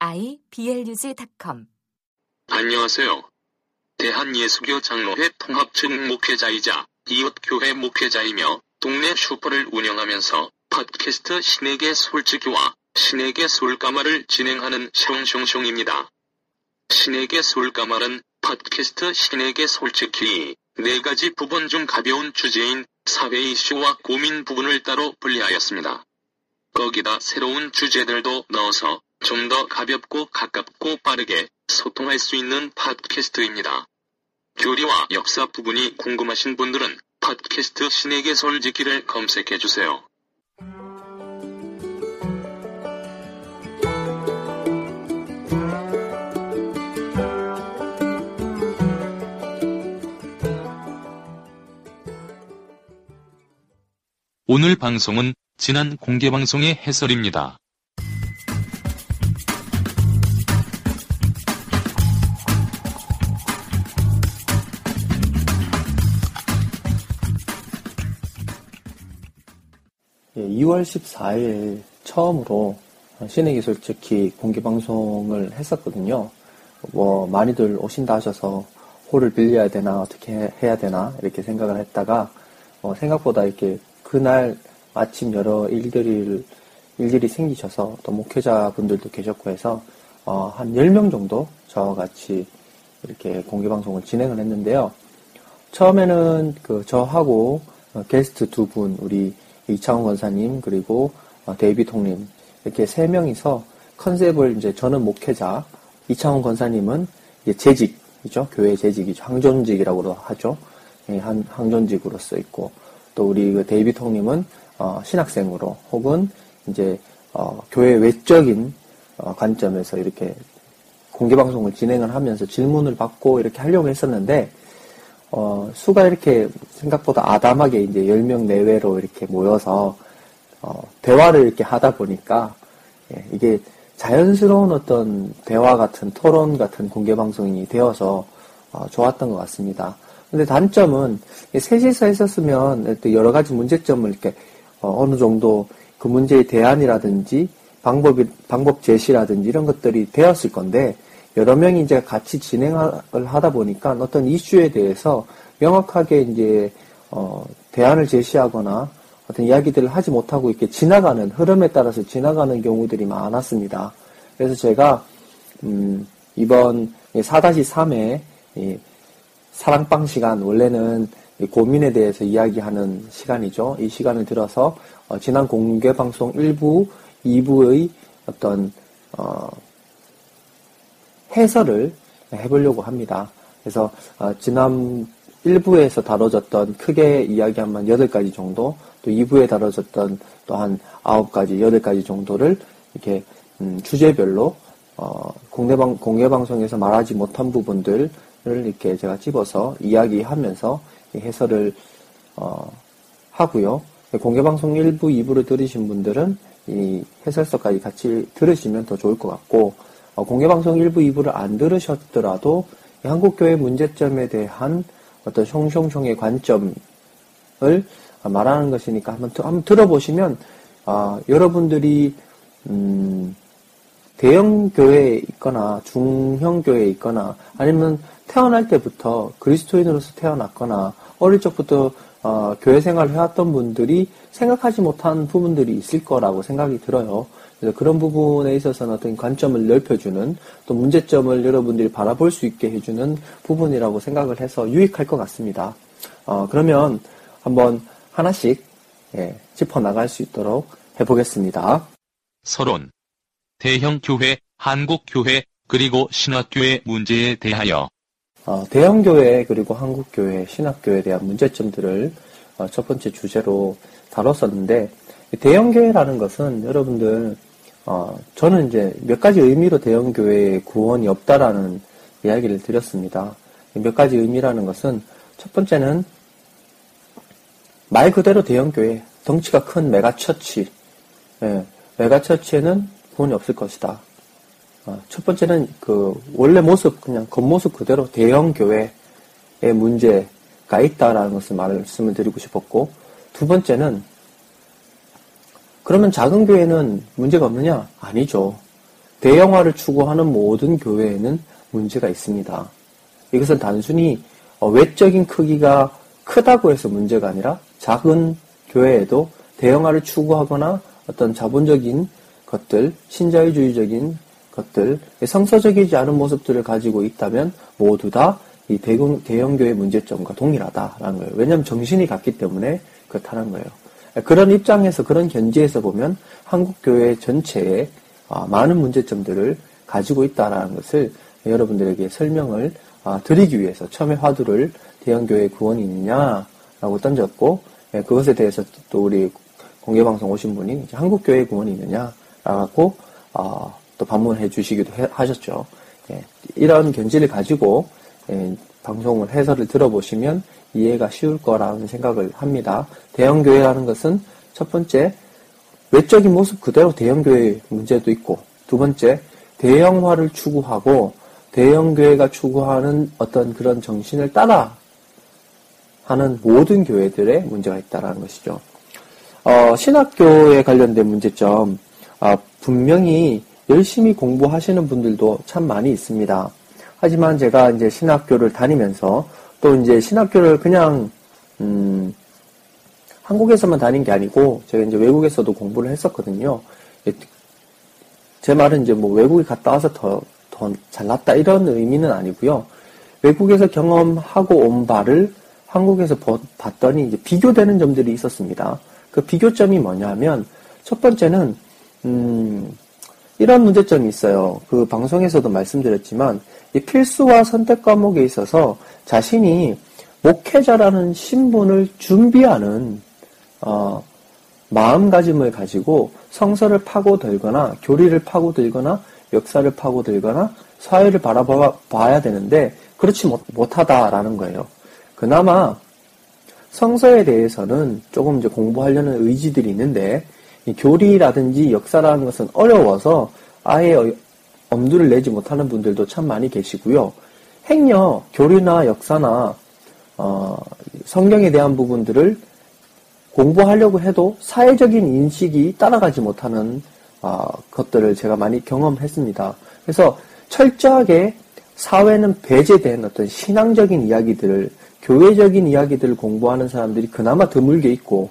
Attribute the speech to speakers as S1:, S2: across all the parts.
S1: iblog.com
S2: 안녕하세요. 대한예수교 장로회 통합측 목회자이자 이웃교회 목회자이며 동네 슈퍼를 운영하면서 팟캐스트 신에게 솔직히와 신에게 솔까말을 진행하는 숑숑숑입니다. 신에게 솔까말은 팟캐스트 신에게 솔직히 네 가지 부분 중 가벼운 주제인 사회 이슈와 고민 부분을 따로 분리하였습니다. 거기다 새로운 주제들도 넣어서 좀 더 가볍고 가깝고 빠르게 소통할 수 있는 팟캐스트입니다. 교리와 역사 부분이 궁금하신 분들은 팟캐스트 신에게 솔직히를 검색해 주세요. 오늘 방송은 지난 공개 방송의 해설입니다.
S3: 2월 14일 처음으로 신의 솔직히 공개 방송을 했었거든요. 뭐 많이들 오신다 하셔서 홀을 빌려야 되나 어떻게 해야 되나 이렇게 생각을 했다가 어, 생각보다 이렇게 그날 마침 여러 일들이 일들이 생기셔서 또 목회자분들도 계셨고 해서 어, 한 10명 정도 저와 같이 이렇게 공개 방송을 진행을 했는데요. 처음에는 그 저하고 어, 게스트 두 분 우리 이창훈 권사님 그리고 어, 데이비 통님 이렇게 세 명이서 컨셉을 이제 저는 목회자 이창훈 권사님은 재직이죠. 교회 재직이죠. 항존직이라고 하죠. 예, 한 항존직으로 써 있고 또 우리 그 데이비 통님은 어, 신학생으로 혹은 이제 어, 교회 외적인 어, 관점에서 이렇게 공개 방송을 진행을 하면서 질문을 받고 이렇게 하려고 했었는데 어, 수가 이렇게 생각보다 아담하게 이제 10명 내외로 이렇게 모여서, 어, 대화를 이렇게 하다 보니까, 예, 이게 자연스러운 어떤 대화 같은 토론 같은 공개 방송이 되어서, 어, 좋았던 것 같습니다. 근데 단점은, 셋이서 했었으면 또 여러 가지 문제점을 이렇게, 어, 느 정도 그 문제의 대안이라든지, 방법이, 방법 제시라든지 이런 것들이 되었을 건데, 여러 명이 이제 같이 진행을 하다 보니까 어떤 이슈에 대해서 명확하게 이제 어, 대안을 제시하거나 어떤 이야기들을 하지 못하고 이렇게 지나가는 흐름에 따라서 지나가는 경우들이 많았습니다. 그래서 제가 음, 이번 4-3회 사랑방 시간 원래는 고민에 대해서 이야기하는 시간이죠. 이 시간을 들어서 어, 지난 공개 방송 1부, 2부의 어떤 어, 해설을 해보려고 합니다. 그래서 어, 지난 1부에서 다뤄졌던 크게 이야기한 한 8가지 정도, 또 2부에 다뤄졌던 또 한 9가지, 8가지 정도를 이렇게 음, 주제별로 어, 공개방, 공개방송에서 말하지 못한 부분들을 이렇게 제가 집어서 이야기하면서 해설을 어, 하고요. 공개방송 1부, 2부를 들으신 분들은 이 해설서까지 같이 들으시면 더 좋을 것 같고 어, 공개방송 1부, 2부를 안 들으셨더라도 한국교회 문제점에 대한 어떤 숑숑숑의 관점을 말하는 것이니까 한번, 한번 들어보시면 어, 여러분들이 음, 대형 교회에 있거나 중형 교회에 있거나 아니면 태어날 때부터 그리스도인으로서 태어났거나 어릴 적부터 어, 교회 생활을 해왔던 분들이 생각하지 못한 부분들이 있을 거라고 생각이 들어요. 그래서 그런 부분에 있어서는 어떤 관점을 넓혀주는 또 문제점을 여러분들이 바라볼 수 있게 해주는 부분이라고 생각을 해서 유익할 것 같습니다. 어, 그러면 한번 하나씩 예, 짚어 나갈 수 있도록 해보겠습니다.
S2: 서론 대형 교회, 한국 교회, 그리고 신학교회 문제에 대하여
S3: 어, 대형 교회 그리고 한국 교회, 신학교회에 대한 문제점들을 어, 첫 번째 주제로 다뤘었는데 대형 교회라는 것은 여러분들 어, 저는 이제 몇 가지 의미로 대형 교회에 구원이 없다라는 이야기를 드렸습니다. 몇 가지 의미라는 것은 첫 번째는 말 그대로 대형 교회, 덩치가 큰 megachurch, 예, megachurch에는 구원이 없을 것이다. 어, 첫 번째는 그 원래 모습 그냥 겉모습 그대로 대형 교회의 문제가 있다라는 것을 말씀을 드리고 싶었고 두 번째는 그러면 작은 교회는 문제가 없느냐? 아니죠. 대형화를 추구하는 모든 교회에는 문제가 있습니다. 이것은 단순히 어, 외적인 크기가 크다고 해서 문제가 아니라 작은 교회에도 대형화를 추구하거나 어떤 자본적인 것들, 신자유주의적인 것들, 성서적이지 않은 모습들을 가지고 있다면 모두 다 이 대형, 대형교회 문제점과 동일하다라는 거예요. 왜냐하면 정신이 같기 때문에 그렇다는 거예요. 그런 입장에서, 그런 견지에서 보면 한국 교회 전체에 아, 많은 문제점들을 가지고 있다라는 것을 여러분들에게 설명을 아, 드리기 위해서 처음에 화두를 대형교회 구원이 있느냐라고 던졌고 예, 그것에 대해서 또 우리 공개방송 오신 분이 한국교회 구원이 있느냐라고 어, 또 반문해 주시기도 해, 하셨죠. 예, 이런 견지를 가지고 예, 방송을 해설을 들어보시면 이해가 쉬울 거라는 생각을 합니다. 대형 교회라는 것은 첫 번째 외적인 모습 그대로 대형 교회 문제도 있고 두 번째 대형화를 추구하고 대형 교회가 추구하는 어떤 그런 정신을 따라 하는 모든 교회들의 문제가 있다라는 것이죠. 어, 신학교에 관련된 문제점, 어, 분명히 열심히 공부하시는 분들도 참 많이 있습니다. 하지만 제가 이제 신학교를 다니면서 또 이제 신학교를 그냥, 음, 한국에서만 다닌 게 아니고 제가 이제 외국에서도 공부를 했었거든요. 예, 제 말은 이제 뭐 외국에 갔다 와서 더, 더 잘났다 이런 의미는 아니고요. 외국에서 경험하고 온 바를 한국에서 봤더니 이제 비교되는 점들이 있었습니다. 그 비교점이 뭐냐면 첫 번째는 음, 이런 문제점이 있어요. 그 방송에서도 말씀드렸지만 이 필수와 선택 과목에 있어서 자신이 목회자라는 신분을 준비하는 어, 마음가짐을 가지고 성서를 파고들거나 교리를 파고들거나 역사를 파고들거나 사회를 바라봐야 되는데 그렇지 못, 못하다라는 거예요. 그나마 성서에 대해서는 조금 이제 공부하려는 의지들이 있는데 교리라든지 역사라는 것은 어려워서 아예 엄두를 내지 못하는 분들도 참 많이 계시고요. 행여 교리나 역사나 어, 성경에 대한 부분들을 공부하려고 해도 사회적인 인식이 따라가지 못하는 어, 것들을 제가 많이 경험했습니다. 그래서 철저하게 사회는 배제된 어떤 신앙적인 이야기들을 교회적인 이야기들을 공부하는 사람들이 그나마 드물게 있고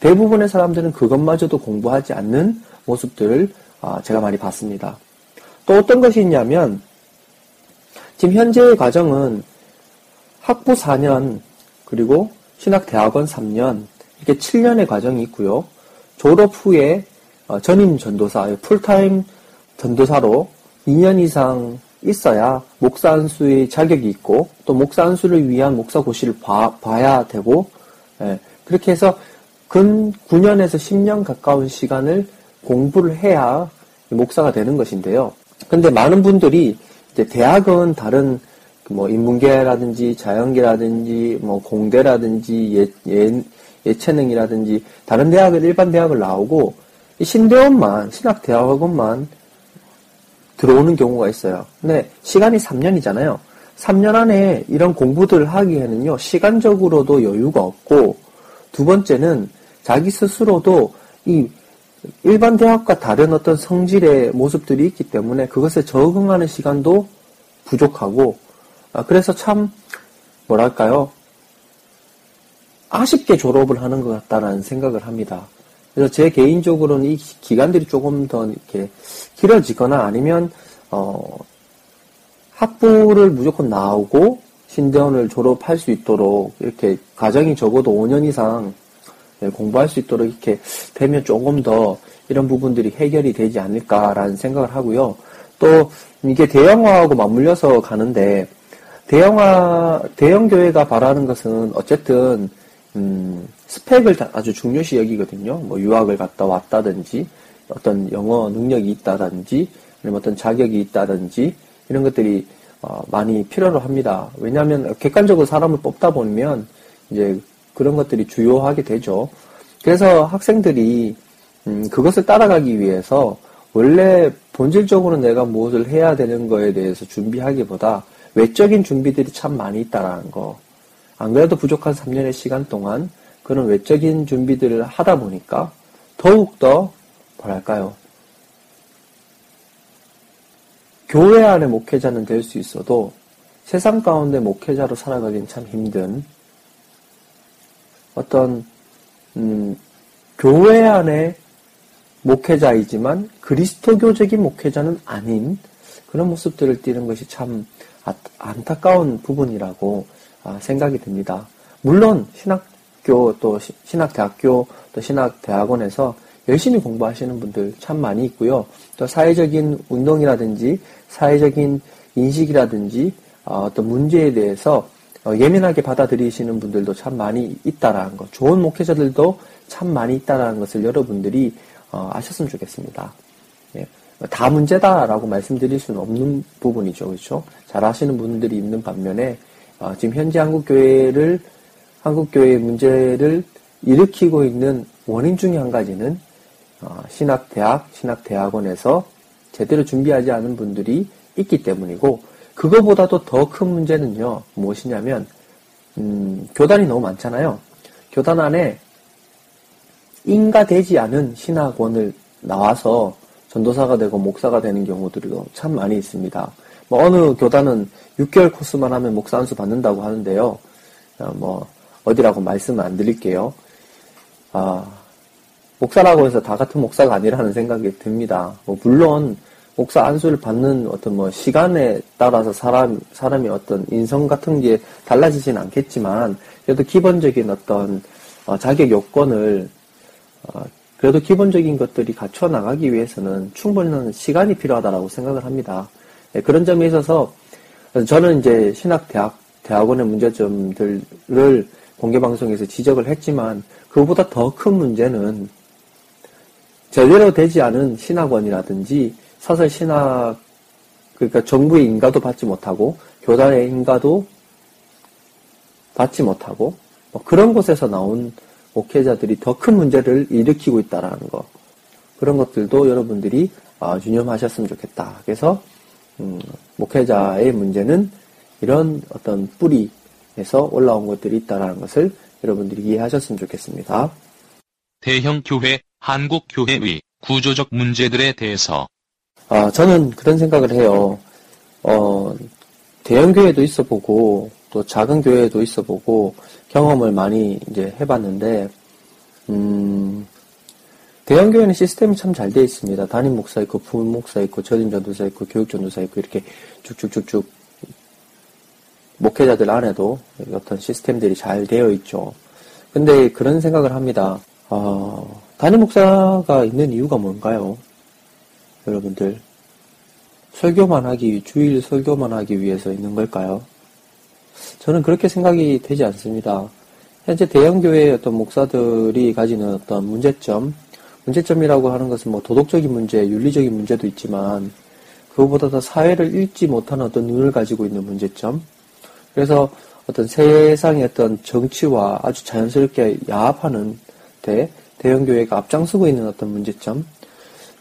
S3: 대부분의 사람들은 그것마저도 공부하지 않는 모습들을 아, 제가 많이 봤습니다. 또 어떤 것이 있냐면 지금 현재의 과정은 학부 4년 그리고 신학대학원 3년 이렇게 7년의 과정이 있고요. 졸업 후에 어, 전임 전도사, 풀타임 전도사로 2년 이상 있어야 목사 안수의 자격이 있고 또 목사 안수를 위한 목사 고시를 봐, 야 되고 예, 그렇게 해서 근 9년에서 10년 가까운 시간을 공부를 해야 목사가 되는 것인데요. 근데 많은 분들이 이제 대학은 다른 그뭐 인문계라든지 자연계라든지 뭐 공대라든지 예, 예, 예체능이라든지 다른 대학을 일반 대학을 나오고 신대원만 신학대학원만 들어오는 경우가 있어요. 근데 시간이 3년이잖아요. 3년 안에 이런 공부들을 하기에는요, 시간적으로도 여유가 없고, 두 번째는 자기 스스로도 이 일반 대학과 다른 어떤 성질의 모습들이 있기 때문에 그것에 적응하는 시간도 부족하고, 아, 그래서 참, 뭐랄까요, 아쉽게 졸업을 하는 것 같다라는 생각을 합니다. 그래서 제 개인적으로는 이 기간들이 조금 더 이렇게 길어지거나 아니면 어 학부를 무조건 나오고 신대원을 졸업할 수 있도록 이렇게 과정이 적어도 5년 이상 네, 공부할 수 있도록 이렇게 되면 조금 더 이런 부분들이 해결이 되지 않을까라는 생각을 하고요. 또 이게 대형화하고 맞물려서 가는데 대형화 대형 교회가 바라는 것은 어쨌든 음, 스펙을 아주 중요시 여기거든요. 뭐 유학을 갔다 왔다든지 어떤 영어 능력이 있다든지 아니면 어떤 자격이 있다든지 이런 것들이 어, 많이 필요로 합니다. 왜냐하면 객관적으로 사람을 뽑다 보면 이제 그런 것들이 주요하게 되죠. 그래서 학생들이 음, 그것을 따라가기 위해서 원래 본질적으로 내가 무엇을 해야 되는 거에 대해서 준비하기보다 외적인 준비들이 참 많이 있다라는 거. 안 그래도 부족한 3년의 시간 동안 그런 외적인 준비들을 하다 보니까 더욱더 뭐랄까요. 교회 안에 목회자는 될 수 있어도 세상 가운데 목회자로 살아가긴 참 힘든 어떤 음, 교회 안에 목회자이지만 그리스도교적인 목회자는 아닌 그런 모습들을 띠는 것이 참 아, 안타까운 부분이라고 아, 생각이 듭니다. 물론 신학교 또 신학대학교 또 신학대학원에서 열심히 공부하시는 분들 참 많이 있고요. 또 사회적인 운동이라든지 사회적인 인식이라든지 어, 어떤 문제에 대해서 어, 예민하게 받아들이시는 분들도 참 많이 있다라는 것, 좋은 목회자들도 참 많이 있다라는 것을 여러분들이 어, 아셨으면 좋겠습니다. 예. 다 문제다라고 말씀드릴 수는 없는 부분이죠, 그렇죠? 잘 아시는 분들이 있는 반면에 어, 지금 현재 한국 교회를 한국 교회의 문제를 일으키고 있는 원인 중에 한 가지는 어, 신학대학, 신학대학원에서 제대로 준비하지 않은 분들이 있기 때문이고 그거보다도 더 큰 문제는요 무엇이냐면 음, 교단이 너무 많잖아요. 교단 안에 인가되지 않은 신학원을 나와서 전도사가 되고 목사가 되는 경우들이 참 많이 있습니다. 뭐 어느 교단은 6개월 코스만 하면 목사 안수 받는다고 하는데요. 어, 뭐 어디라고 말씀을 안 드릴게요. 아, 목사라고 해서 다 같은 목사가 아니라는 생각이 듭니다. 뭐 물론 목사 안수를 받는 어떤 뭐 시간에 따라서 사람 사람이 어떤 인성 같은 게 달라지진 않겠지만 그래도 기본적인 어떤 어, 자격 요건을 어, 그래도 기본적인 것들이 갖춰 나가기 위해서는 충분한 시간이 필요하다라고 생각을 합니다. 네, 그런 점에 있어서 저는 이제 신학대학 대학원의 문제점들을 공개 방송에서 지적을 했지만 그보다 더 큰 문제는 제대로 되지 않은 신학원이라든지 사설 신학 그러니까 정부의 인가도 받지 못하고 교단의 인가도 받지 못하고 뭐 그런 곳에서 나온 목회자들이 더 큰 문제를 일으키고 있다라는 거 그런 것들도 여러분들이 아, 유념하셨으면 좋겠다. 그래서 음, 목회자의 문제는 이런 어떤 뿌리에서 올라온 것들이 있다라는 것을 여러분들이 이해하셨으면 좋겠습니다.
S2: 대형 교회, 한국 교회의 구조적 문제들에 대해서
S3: 아, 저는 그런 생각을 해요. 어, 대형 교회도 있어 보고, 또 작은 교회도 있어 보고, 경험을 많이 이제 해봤는데, 음, 대형 교회는 시스템이 참 잘 되어 있습니다. 담임 목사 있고, 부문 목사 있고, 전임 전도사 있고, 교육 전도사 있고, 이렇게 쭉쭉쭉쭉, 목회자들 안에도 어떤 시스템들이 잘 되어 있죠. 근데 그런 생각을 합니다. 어, 담임 목사가 있는 이유가 뭔가요? 여러분들 설교만 하기 주일 설교만 하기 위해서 있는 걸까요? 저는 그렇게 생각이 되지 않습니다. 현재 대형 교회의 어떤 목사들이 가지는 어떤 문제점, 문제점이라고 하는 것은 뭐 도덕적인 문제, 윤리적인 문제도 있지만 그것보다 더 사회를 읽지 못하는 어떤 눈을 가지고 있는 문제점. 그래서 어떤 세상의 어떤 정치와 아주 자연스럽게 야합하는 데 대형 교회가 앞장서고 있는 어떤 문제점.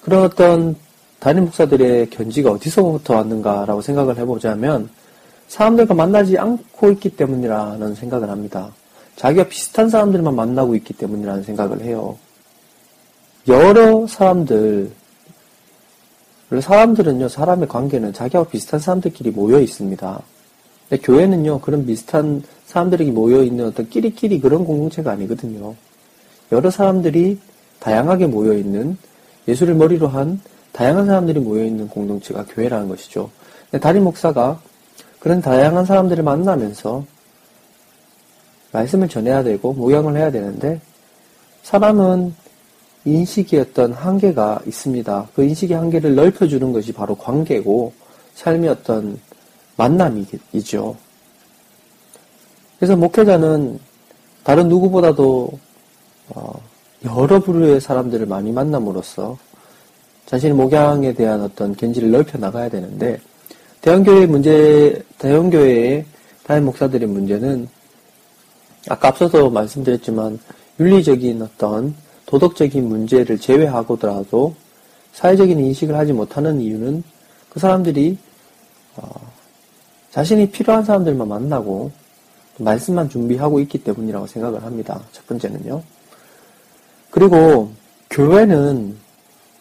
S3: 그런 어떤 담임 목사들의 견지가 어디서부터 왔는가라고 생각을 해보자면 사람들과 만나지 않고 있기 때문이라는 생각을 합니다. 자기가 비슷한 사람들만 만나고 있기 때문이라는 생각을 해요. 여러 사람들, 사람들은요, 사람의 관계는 자기와 비슷한 사람들끼리 모여 있습니다. 근데 교회는요, 그런 비슷한 사람들이 모여 있는 어떤 끼리끼리 그런 공동체가 아니거든요. 여러 사람들이 다양하게 모여 있는 예수를 머리로 한 다양한 사람들이 모여있는 공동체가 교회라는 것이죠. 다림 목사가 그런 다양한 사람들을 만나면서 말씀을 전해야 되고 모양을 해야 되는데 사람은 어떤 한계가 있습니다. 그 인식의 한계를 넓혀주는 것이 바로 관계고 삶의 어떤 만남이죠. 그래서 목회자는 다른 누구보다도 어, 여러 부류의 사람들을 많이 만남으로써 자신의 목양에 대한 어떤 견지를 넓혀 나가야 되는데 대형교회 문제, 대형교회의 다른 목사들의 문제는 아까 앞서도 말씀드렸지만 윤리적인 어떤 도덕적인 문제를 제외하고더라도 사회적인 인식을 하지 못하는 이유는 그 사람들이 어, 자신이 필요한 사람들만 만나고 말씀만 준비하고 있기 때문이라고 생각을 합니다. 첫 번째는요. 그리고 교회는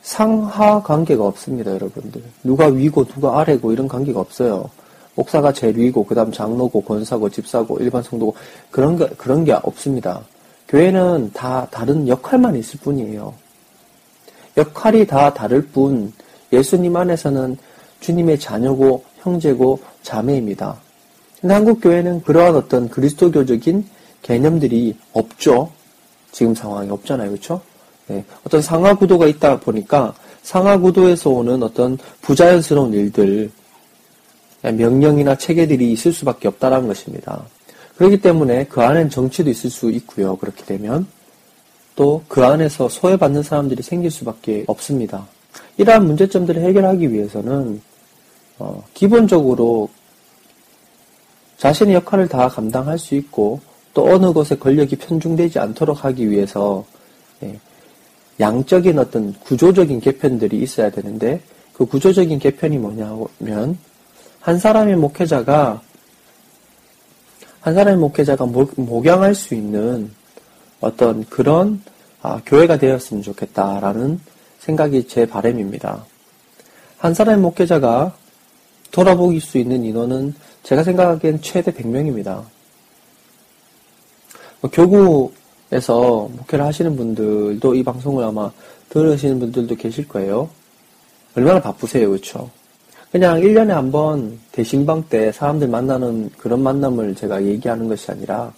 S3: 상하 관계가 없습니다, 여러분들. 누가 위고 누가 아래고 이런 관계가 없어요. 목사가 제일 위고 그다음 장로고 권사고 집사고 일반 성도고 그런 게 그런 게 없습니다. 교회는 다 다른 역할만 있을 뿐이에요. 역할이 다 다를 뿐 예수님 안에서는 주님의 자녀고 형제고 자매입니다. 근데 한국 교회는 그러한 어떤 그리스도교적인 개념들이 없죠. 지금 상황이 없잖아요. 그렇죠? 네. 어떤 상하 구도가 있다 보니까 상하 구도에서 오는 어떤 부자연스러운 일들 명령이나 체계들이 있을 수밖에 없다라는 것입니다. 그렇기 때문에 그 안엔 정치도 있을 수 있고요. 그렇게 되면 또 그 안에서 소외받는 사람들이 생길 수밖에 없습니다. 이러한 문제점들을 해결하기 위해서는 어, 기본적으로 자신의 역할을 다 감당할 수 있고 또 어느 곳에 권력이 편중되지 않도록 하기 위해서 예, 양적인 어떤 구조적인 개편들이 있어야 되는데 그 구조적인 개편이 뭐냐면 한 사람의 목회자가 한 사람의 목회자가 목 양할 수 있는 어떤 그런 아, 교회가 되었으면 좋겠다라는 생각이 제 바람입니다. 한 사람의 목회자가 돌아보길 수 있는 인원은 제가 생각하기엔 최대 100명입니다. 뭐 교구 에서 목회를 하시는 분들도 이 방송을 아마 들으시는 분들도 계실 거예요. 얼마나 바쁘세요, 그렇죠? 그냥 1년에 한 번 대신방 때 사람들 만나는 그런 만남을 제가 얘기하는 것이 아니라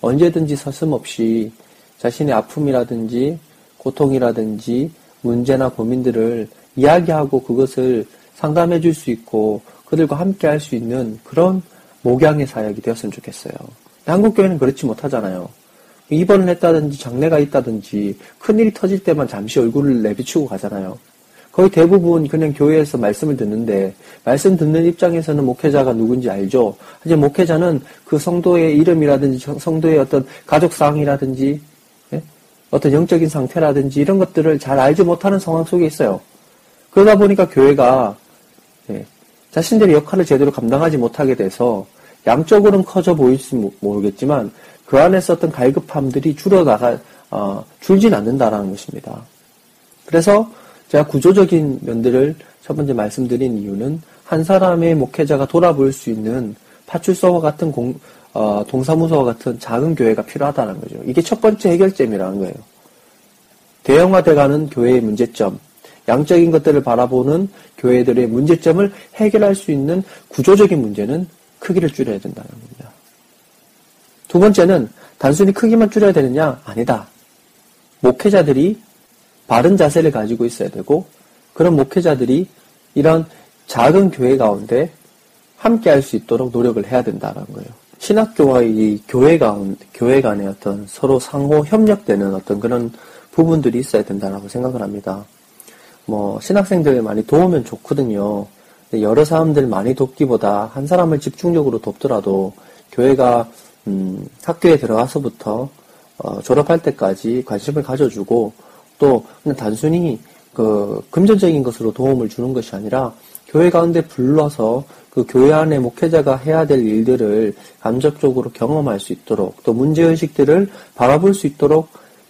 S3: 언제든지 서슴없이 자신의 아픔이라든지 고통이라든지 문제나 고민들을 이야기하고 그것을 상담해 줄 수 있고 그들과 함께 할 수 있는 그런 목양의 사역이 되었으면 좋겠어요. 한국 교회는 그렇지 못하잖아요. 입원을 했다든지 장례가 있다든지 큰일이 터질 때만 잠시 얼굴을 내비치고 가잖아요. 거의 대부분 그냥 교회에서 말씀을 듣는데 말씀 듣는 입장에서는 목회자가 누군지 알죠. 하지만 목회자는 그 성도의 이름이라든지 성도의 어떤 가족 상이라든지 예? 어떤 영적인 상태라든지 이런 것들을 잘 알지 못하는 상황 속에 있어요. 그러다 보니까 교회가 예, 자신들의 역할을 제대로 감당하지 못하게 돼서 양쪽으로는 커져 보일지 모르겠지만 그 안에서 어떤 갈급함들이 줄어나가 어, 줄진 않는다라는 것입니다. 그래서 제가 구조적인 면들을 첫 번째 말씀드린 이유는 한 사람의 목회자가 돌아볼 수 있는 파출소와 같은 공, 어, 동사무소와 같은 작은 교회가 필요하다는 거죠. 이게 첫 번째 해결점이라는 거예요. 대형화돼가는 교회의 문제점, 양적인 것들을 바라보는 교회들의 문제점을 해결할 수 있는 구조적인 문제는 크기를 줄여야 된다는 겁니다. 두 번째는 단순히 크기만 줄여야 되느냐? 아니다. 목회자들이 바른 자세를 가지고 있어야 되고 그런 목회자들이 이런 작은 교회 가운데 함께 할 수 있도록 노력을 해야 된다는 거예요. 신학교와 이 교회 간, 교회 간의 어떤 서로 상호 협력되는 어떤 그런 부분들이 있어야 된다라고 생각을 합니다. 뭐, 신학생들 많이 도우면 좋거든요. 여러 사람들 많이 돕기보다 한 사람을 집중적으로 돕더라도 교회가, 음, 학교에 들어가서부터, 어, 졸업할 때까지 관심을 가져주고 또 그냥 단순히 그 금전적인 것으로 도움을 주는 것이 아니라 교회 가운데 불러서 그 교회 안에 목회자가 해야 될 일들을 감적적으로 경험할 수 있도록 또 문제의식들을 바라볼 수 있도록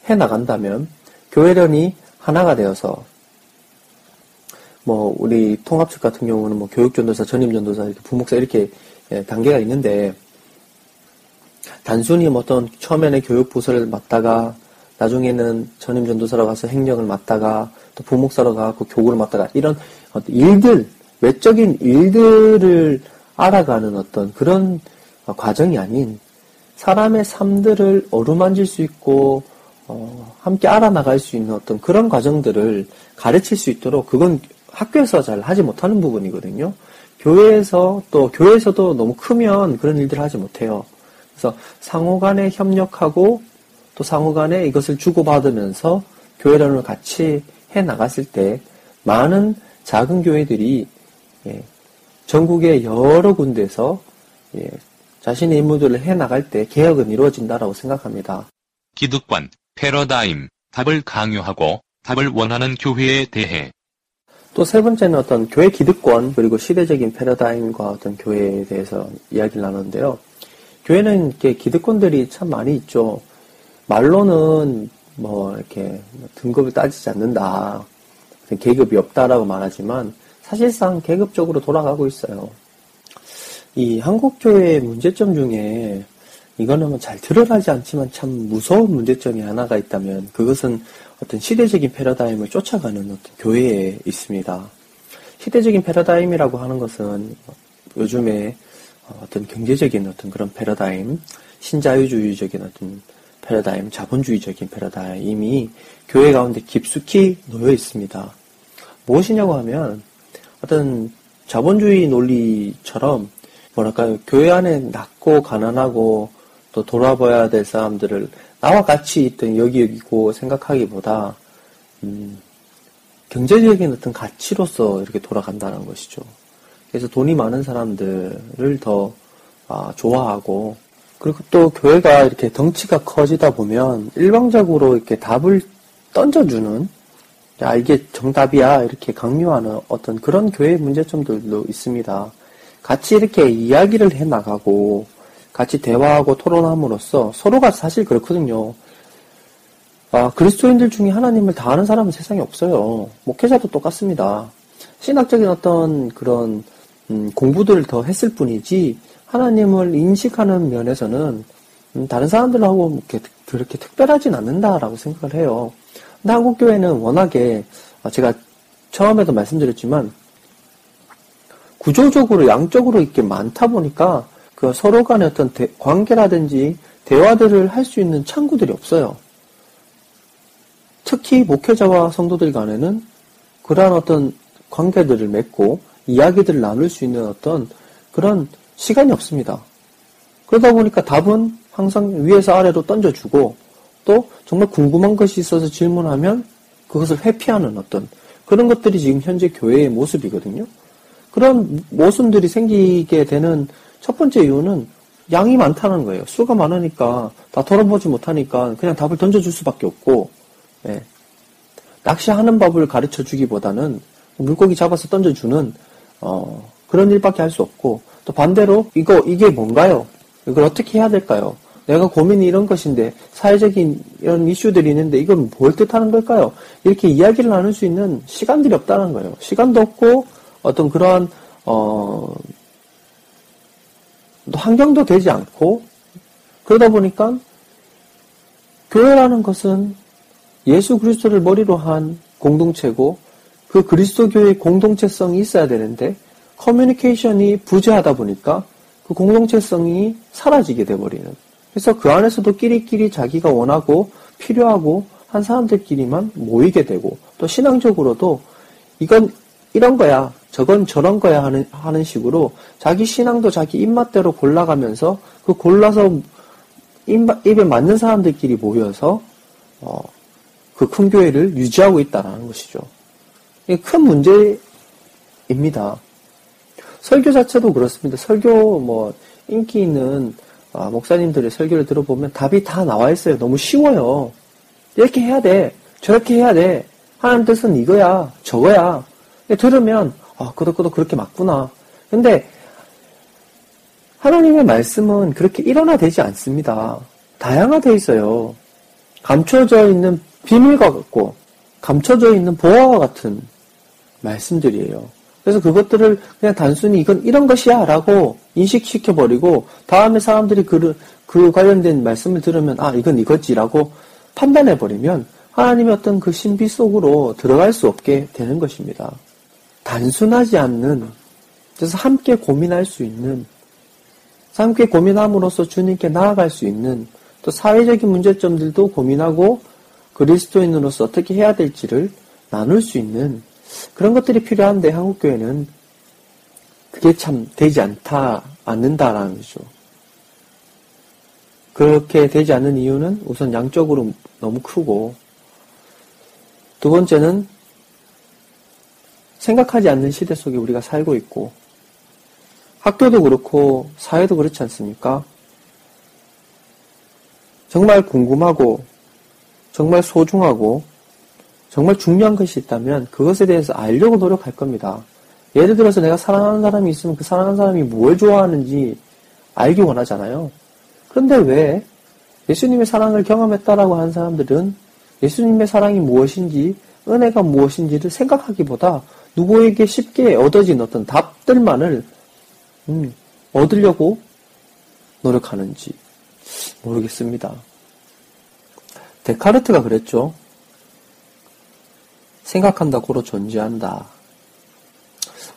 S3: 해 나간다면 교회련이 하나가 되어서 뭐 우리 통합측 같은 경우는 뭐 교육전도사, 전임전도사, 이렇게 부목사 이렇게 예, 단계가 있는데 단순히 뭐 어떤 처음에는 교육부서를 맡다가 나중에는 전임 전도사로 가서 행령을 맡다가 또 부목사로 가고 교구를 맡다가 이런 일들 외적인 일들을 알아가는 어떤 그런 과정이 아닌 사람의 삶들을 어루만질 수 있고 어, 함께 알아나갈 수 있는 어떤 그런 과정들을 가르칠 수 있도록 그건 학교에서 잘 하지 못하는 부분이거든요. 교회에서 또 교회에서도 너무 크면 그런 일들을 하지 못해요. 그래서 상호 간에 협력하고 또 상호 간에 이것을 주고받으면서 교회론을 같이 해 나갔을 때 많은 작은 교회들이 예, 전국의 여러 군데서 예, 자신의 임무들을 해 나갈 때 개혁은 이루어진다라고 생각합니다.
S2: 기득권, 패러다임, 답을 강요하고 답을 원하는 교회에 대해
S3: 또 세 번째는 어떤 교회 기득권 그리고 시대적인 패러다임과 어떤 교회에 대해서 이야기를 나누는데요. 교회는 이렇게 기득권들이 참 많이 있죠. 말로는 뭐 이렇게 등급을 따지지 않는다. 계급이 없다라고 말하지만 사실상 계급적으로 돌아가고 있어요. 이 한국 교회의 문제점 중에 이거는 뭐잘 드러나지 않지만 참 무서운 문제점이 하나가 있다면 그것은 어떤 시대적인 패러다임을 쫓아가는 어떤 교회에 있습니다. 시대적인 패러다임이라고 하는 것은 요즘에 어떤 경제적인 어떤 그런 패러다임, 신자유주의적인 어떤 패러다임, 자본주의적인 패러다임이 교회 가운데 깊숙이 놓여 있습니다. 무엇이냐고 하면 어떤 자본주의 논리처럼 뭐랄까요 교회 안에 낮고 가난하고 또 돌아봐야 될 사람들을 나와 같이 있던 여기 여기고 생각하기보다 음, 경제적인 어떤 가치로서 이렇게 돌아간다는 것이죠. 그래서 돈이 많은 사람들을 더 아, 좋아하고 그리고 또 교회가 이렇게 덩치가 커지다 보면 일방적으로 이렇게 답을 던져주는 야 이게 정답이야 이렇게 강요하는 어떤 그런 교회 문제점들도 있습니다. 같이 이렇게 이야기를 해 나가고 같이 대화하고 토론함으로써 서로가 사실 그렇거든요. 아, 그리스도인들 중에 하나님을 다 아는 사람은 세상에 없어요. 목회자도 똑같습니다. 신학적인 어떤 그런 음, 공부들을 더 했을 뿐이지 하나님을 인식하는 면에서는 음, 다른 사람들하고 이렇게, 그렇게 특별하진 않는다라고 생각을 해요. 근데 한국 교회는 워낙에 아, 제가 처음에도 말씀드렸지만 구조적으로 양적으로 이렇게 많다 보니까 그 서로 간의 어떤 대, 관계라든지 대화들을 할 수 있는 창구들이 없어요. 특히 목회자와 성도들 간에는 그러한 어떤 관계들을 맺고 이야기들을 나눌 수 있는 어떤 그런 시간이 없습니다. 그러다 보니까 답은 항상 위에서 아래로 던져주고 또 정말 궁금한 것이 있어서 질문하면 그것을 회피하는 어떤 그런 것들이 지금 현재 교회의 모습이거든요. 그런 모순들이 생기게 되는 첫 번째 이유는 양이 많다는 거예요. 수가 많으니까 다 털어보지 못하니까 그냥 답을 던져줄 수밖에 없고 예. 낚시하는 법을 가르쳐 주기보다는 물고기 잡아서 던져주는 어, 그런 일밖에 할 수 없고 또 반대로 이거 이게 뭔가요? 이걸 어떻게 해야 될까요? 내가 고민이 이런 것인데 사회적인 이런 이슈들이 있는데 이건 뭘 뜻하는 걸까요? 이렇게 이야기를 나눌 수 있는 시간들이 없다는 거예요. 시간도 없고 어떤 그러한 어 환경도 되지 않고 그러다 보니까 교회라는 것은 예수 그리스도를 머리로 한 공동체고 그 그리스도교의 공동체성이 있어야 되는데 커뮤니케이션이 부재하다 보니까 그 공동체성이 사라지게 돼버리는. 그래서 그 안에서도 끼리끼리 자기가 원하고 필요하고 한 사람들끼리만 모이게 되고 또 신앙적으로도 이건 이런 거야, 저건 저런 거야 하는, 하는 식으로 자기 신앙도 자기 입맛대로 골라가면서 그 골라서 입, 입에 맞는 사람들끼리 모여서 어, 그 큰 교회를 유지하고 있다는 것이죠. 큰 문제입니다. 설교 자체도 그렇습니다. 설교 뭐 인기 있는 아, 목사님들의 설교를 들어보면 답이 다 나와 있어요. 너무 쉬워요. 이렇게 해야 돼. 저렇게 해야 돼. 하나님 뜻은 이거야. 저거야. 들으면 아, 그것도 그렇게 맞구나. 근데 하나님의 말씀은 그렇게 일어나되지 않습니다. 다양화되어 있어요. 감춰져 있는 비밀과 같고 감춰져 있는 보화와 같은 말씀들이에요. 그래서 그것들을 그냥 단순히 이건 이런 것이야 라고 인식시켜버리고 다음에 사람들이 그, 그 관련된 말씀을 들으면 아, 이건 이거지라고 판단해버리면 하나님의 어떤 그 신비 속으로 들어갈 수 없게 되는 것입니다. 단순하지 않는, 그래서 함께 고민할 수 있는, 함께 고민함으로써 주님께 나아갈 수 있는, 또 사회적인 문제점들도 고민하고 그리스도인으로서 어떻게 해야 될지를 나눌 수 있는 그런 것들이 필요한데 한국 교회는 그게 참 되지 않다, 않는다라는 거죠. 그렇게 되지 않는 이유는 우선 양적으로 너무 크고, 두 번째는 생각하지 않는 시대 속에 우리가 살고 있고, 학교도 그렇고, 사회도 그렇지 않습니까? 정말 궁금하고, 정말 소중하고, 정말 중요한 것이 있다면 그것에 대해서 알려고 노력할 겁니다. 예를 들어서 내가 사랑하는 사람이 있으면 그 사랑하는 사람이 뭘 좋아하는지 알기 원하잖아요. 그런데 왜 예수님의 사랑을 경험했다라고 하는 사람들은 예수님의 사랑이 무엇인지, 은혜가 무엇인지를 생각하기보다 누구에게 쉽게 얻어진 어떤 답들만을 음, 얻으려고 노력하는지 모르겠습니다. 데카르트가 그랬죠. 생각한다 고로 존재한다.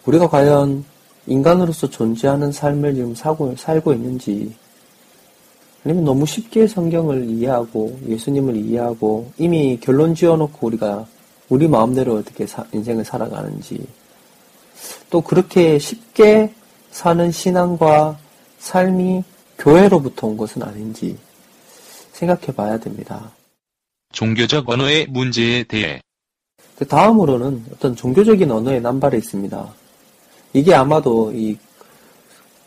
S3: 우리가 과연 인간으로서 존재하는 삶을 지금 사고, 살고 있는지, 아니면 너무 쉽게 성경을 이해하고 예수님을 이해하고 이미 결론 지어놓고 우리가 우리 마음대로 어떻게 사, 인생을 살아가는지 또 그렇게 쉽게 사는 신앙과 삶이 교회로부터 온 것은 아닌지 생각해 봐야 됩니다.
S2: 종교적 언어의 문제에 대해
S3: 그 다음으로는 어떤 종교적인 언어의 남발이 있습니다. 이게 아마도 이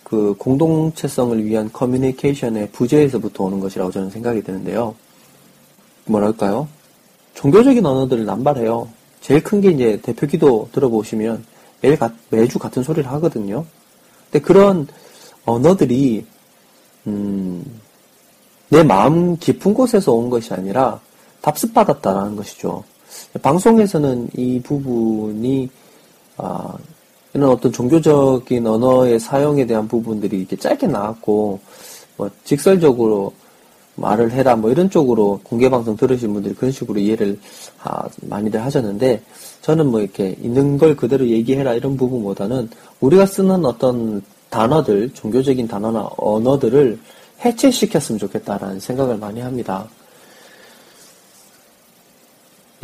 S3: 그 공동체성을 위한 커뮤니케이션의 부재에서부터 오는 것이라고 저는 생각이 드는데요. 뭐랄까요? 종교적인 언어들을 남발해요. 제일 큰 게 이제 대표 기도 들어보시면 매일 가, 매주 같은 소리를 하거든요. 근데 그런 언어들이 음, 내 마음 깊은 곳에서 온 것이 아니라 답습받았다라는 것이죠. 방송에서는 이 부분이 아, 이런 어떤 종교적인 언어의 사용에 대한 부분들이 이렇게 짧게 나왔고, 뭐, 직설적으로 말을 해라, 뭐, 이런 쪽으로 공개 방송 들으신 분들이 그런 식으로 이해를 하, 많이들 하셨는데, 저는 뭐, 이렇게 있는 걸 그대로 얘기해라, 이런 부분보다는 우리가 쓰는 어떤 단어들, 종교적인 단어나 언어들을 해체시켰으면 좋겠다라는 생각을 많이 합니다.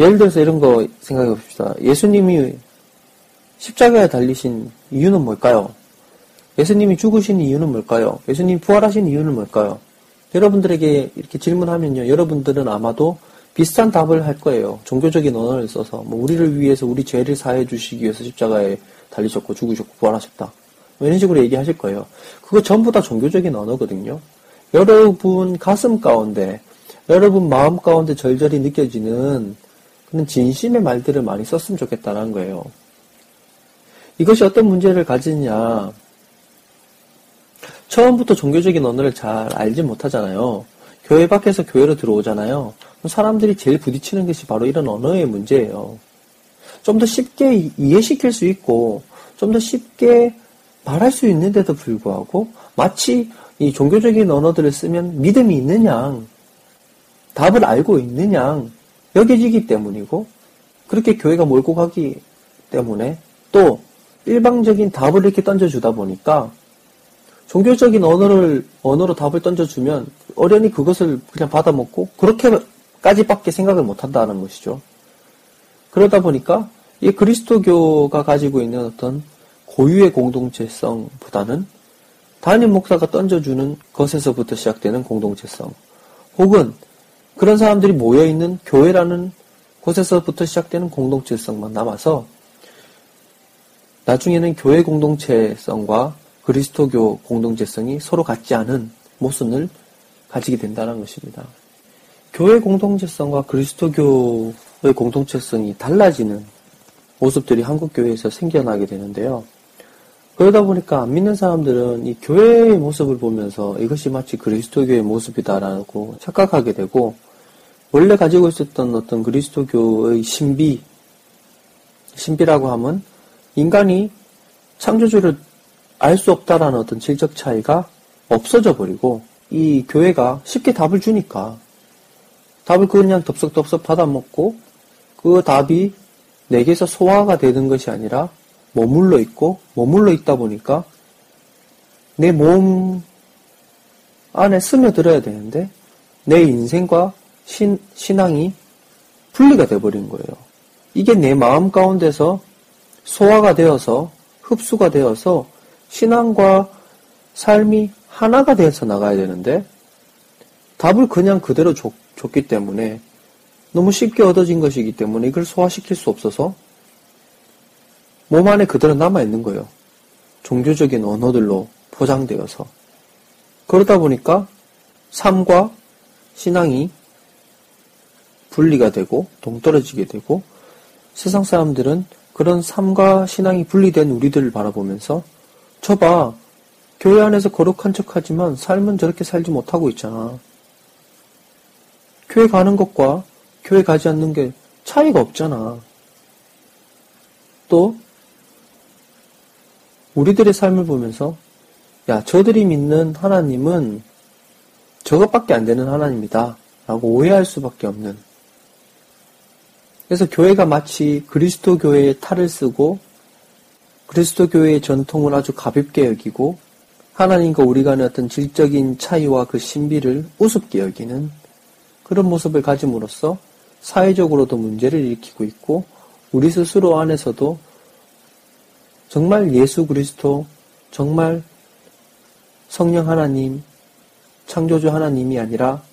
S3: 예를 들어서 이런 거 생각해 봅시다. 예수님이 십자가에 달리신 이유는 뭘까요? 예수님이 죽으신 이유는 뭘까요? 예수님이 부활하신 이유는 뭘까요? 여러분들에게 이렇게 질문하면요. 여러분들은 아마도 비슷한 답을 할 거예요. 종교적인 언어를 써서 뭐 우리를 위해서 우리 죄를 사해 주시기 위해서 십자가에 달리셨고 죽으셨고 부활하셨다. 뭐 이런 식으로 얘기하실 거예요. 그거 전부 다 종교적인 언어거든요. 여러분 가슴 가운데, 여러분 마음 가운데 절절히 느껴지는 그런 진심의 말들을 많이 썼으면 좋겠다는 거예요. 이것이 어떤 문제를 가지느냐. 처음부터 종교적인 언어를 잘 알지 못하잖아요. 교회 밖에서 교회로 들어오잖아요. 사람들이 제일 부딪히는 것이 바로 이런 언어의 문제예요. 좀 더 쉽게 이해시킬 수 있고, 좀 더 쉽게 말할 수 있는데도 불구하고, 마치 이 종교적인 언어들을 쓰면 믿음이 있느냐, 답을 알고 있느냐, 여겨지기 때문이고, 그렇게 교회가 몰고 가기 때문에, 또, 일방적인 답을 이렇게 던져주다 보니까 종교적인 언어를 언어로 답을 던져주면 어련히 그것을 그냥 받아먹고 그렇게까지밖에 생각을 못한다는 것이죠. 그러다 보니까 이 그리스도교가 가지고 있는 어떤 고유의 공동체성보다는 담임 목사가 던져주는 것에서부터 시작되는 공동체성 혹은 그런 사람들이 모여있는 교회라는 곳에서부터 시작되는 공동체성만 남아서 나중에는 교회 공동체성과 그리스도교 공동체성이 서로 같지 않은 모순을 가지게 된다는 것입니다. 교회 공동체성과 그리스도교의 공동체성이 달라지는 모습들이 한국 교회에서 생겨나게 되는데요. 그러다 보니까 안 믿는 사람들은 이 교회의 모습을 보면서 이것이 마치 그리스도교의 모습이다라고 착각하게 되고 원래 가지고 있었던 어떤 그리스도교의 신비, 신비라고 하면 인간이 창조주를 알 수 없다라는 어떤 질적 차이가 없어져 버리고 이 교회가 쉽게 답을 주니까 답을 그냥 덥석덥석 받아먹고 그 답이 내게서 소화가 되는 것이 아니라 머물러 있고 머물러 있다 보니까 내 몸 안에 스며들어야 되는데 내 인생과 신, 신앙이 분리가 돼버린 거예요. 이게 내 마음 가운데서 소화가 되어서 흡수가 되어서 신앙과 삶이 하나가 되어서 나가야 되는데 답을 그냥 그대로 줬, 줬기 때문에 너무 쉽게 얻어진 것이기 때문에 이걸 소화시킬 수 없어서 몸 안에 그대로 남아있는 거예요. 종교적인 언어들로 포장되어서. 그러다 보니까 삶과 신앙이 분리가 되고 동떨어지게 되고 세상 사람들은 그런 삶과 신앙이 분리된 우리들을 바라보면서 저봐 교회 안에서 거룩한 척하지만 삶은 저렇게 살지 못하고 있잖아. 교회 가는 것과 교회 가지 않는 게 차이가 없잖아. 또 우리들의 삶을 보면서 야 저들이 믿는 하나님은 저것밖에 안 되는 하나님이다 라고 오해할 수밖에 없는 그래서 교회가 마치 그리스도 교회의 탈을 쓰고 그리스도 교회의 전통을 아주 가볍게 여기고 하나님과 우리 간의 어떤 질적인 차이와 그 신비를 우습게 여기는 그런 모습을 가짐으로써 사회적으로도 문제를 일으키고 있고 우리 스스로 안에서도 정말 예수 그리스도 정말 성령 하나님 창조주 하나님이 아니라